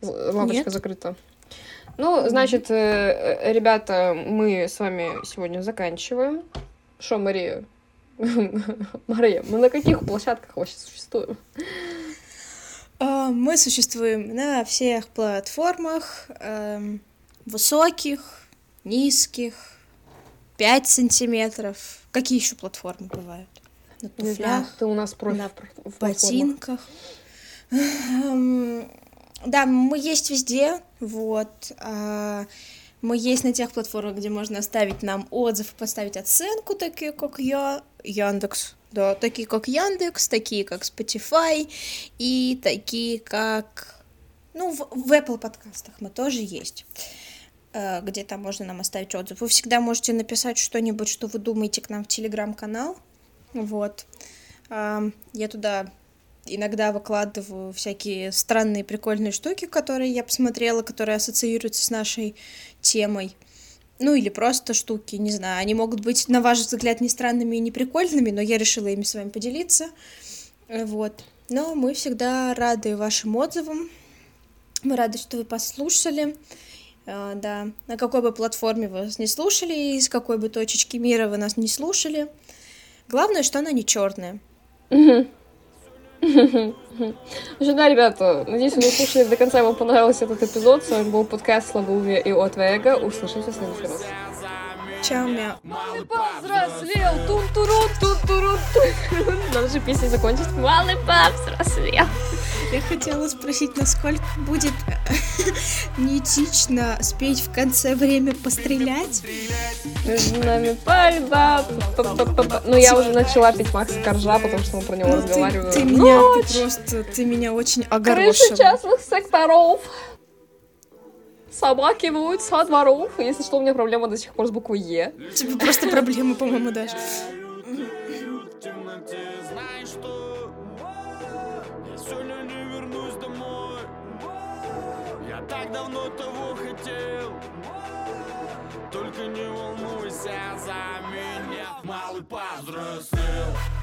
Speaker 1: Лампочка нет. закрыта. Ну, значит, э, э, ребята, мы с вами сегодня заканчиваем. Что, Мария? [LAUGHS] Мария, мы на каких площадках вообще существуем?
Speaker 2: А, мы существуем на всех платформах, эм, высоких, низких, 5 сантиметров. Какие еще платформы бывают?
Speaker 1: На туфлях, ты у нас профи
Speaker 2: на в ботинках. Эм, да, мы есть везде, вот. А, мы есть на тех платформах, где можно оставить нам отзыв, поставить оценку, такие как я, Яндекс, да, такие как Яндекс, такие как Spotify и такие как, ну, в, в Apple подкастах мы тоже есть а, где там можно нам оставить отзыв. Вы всегда можете написать что-нибудь, что вы думаете к нам в телеграм-канал. Вот. А, я туда иногда выкладываю всякие странные прикольные штуки, которые я посмотрела, которые ассоциируются с нашей темой. Ну или просто штуки, не знаю, они могут быть, на ваш взгляд, не странными и не прикольными, но я решила ими с вами поделиться. Вот. Но мы всегда рады вашим отзывам. Мы рады, что вы послушали. Uh, да, на какой бы платформе вы нас не слушали, из какой бы точечки мира вы нас не слушали. Главное, что она не черная.
Speaker 1: Ну да, ребята, надеюсь, вы слушали до конца, вам понравился этот эпизод. С вами был подкаст Слабоумие и от Вега. Услышимся в следующий раз.
Speaker 2: Мяу.
Speaker 1: Малый повзрослел, тун турун тун Надо же песню закончить. Малый повзрослел.
Speaker 2: Я хотела спросить, насколько будет [LAUGHS] неэтично спеть в конце время пострелять?
Speaker 1: Между нами пальба. Ну, я уже начала петь Макса Коржа, потому что мы про него ну, разговариваем.
Speaker 2: Ты, меня, просто, ты меня очень огорошила.
Speaker 1: Крыши частных секторов. Собаки воют со дворов. Если что, у меня проблема до сих пор с буквой Е.
Speaker 2: Тебе просто проблемы, по-моему, даже.
Speaker 3: давно того хотел Только не волнуйся за меня Малый повзрослел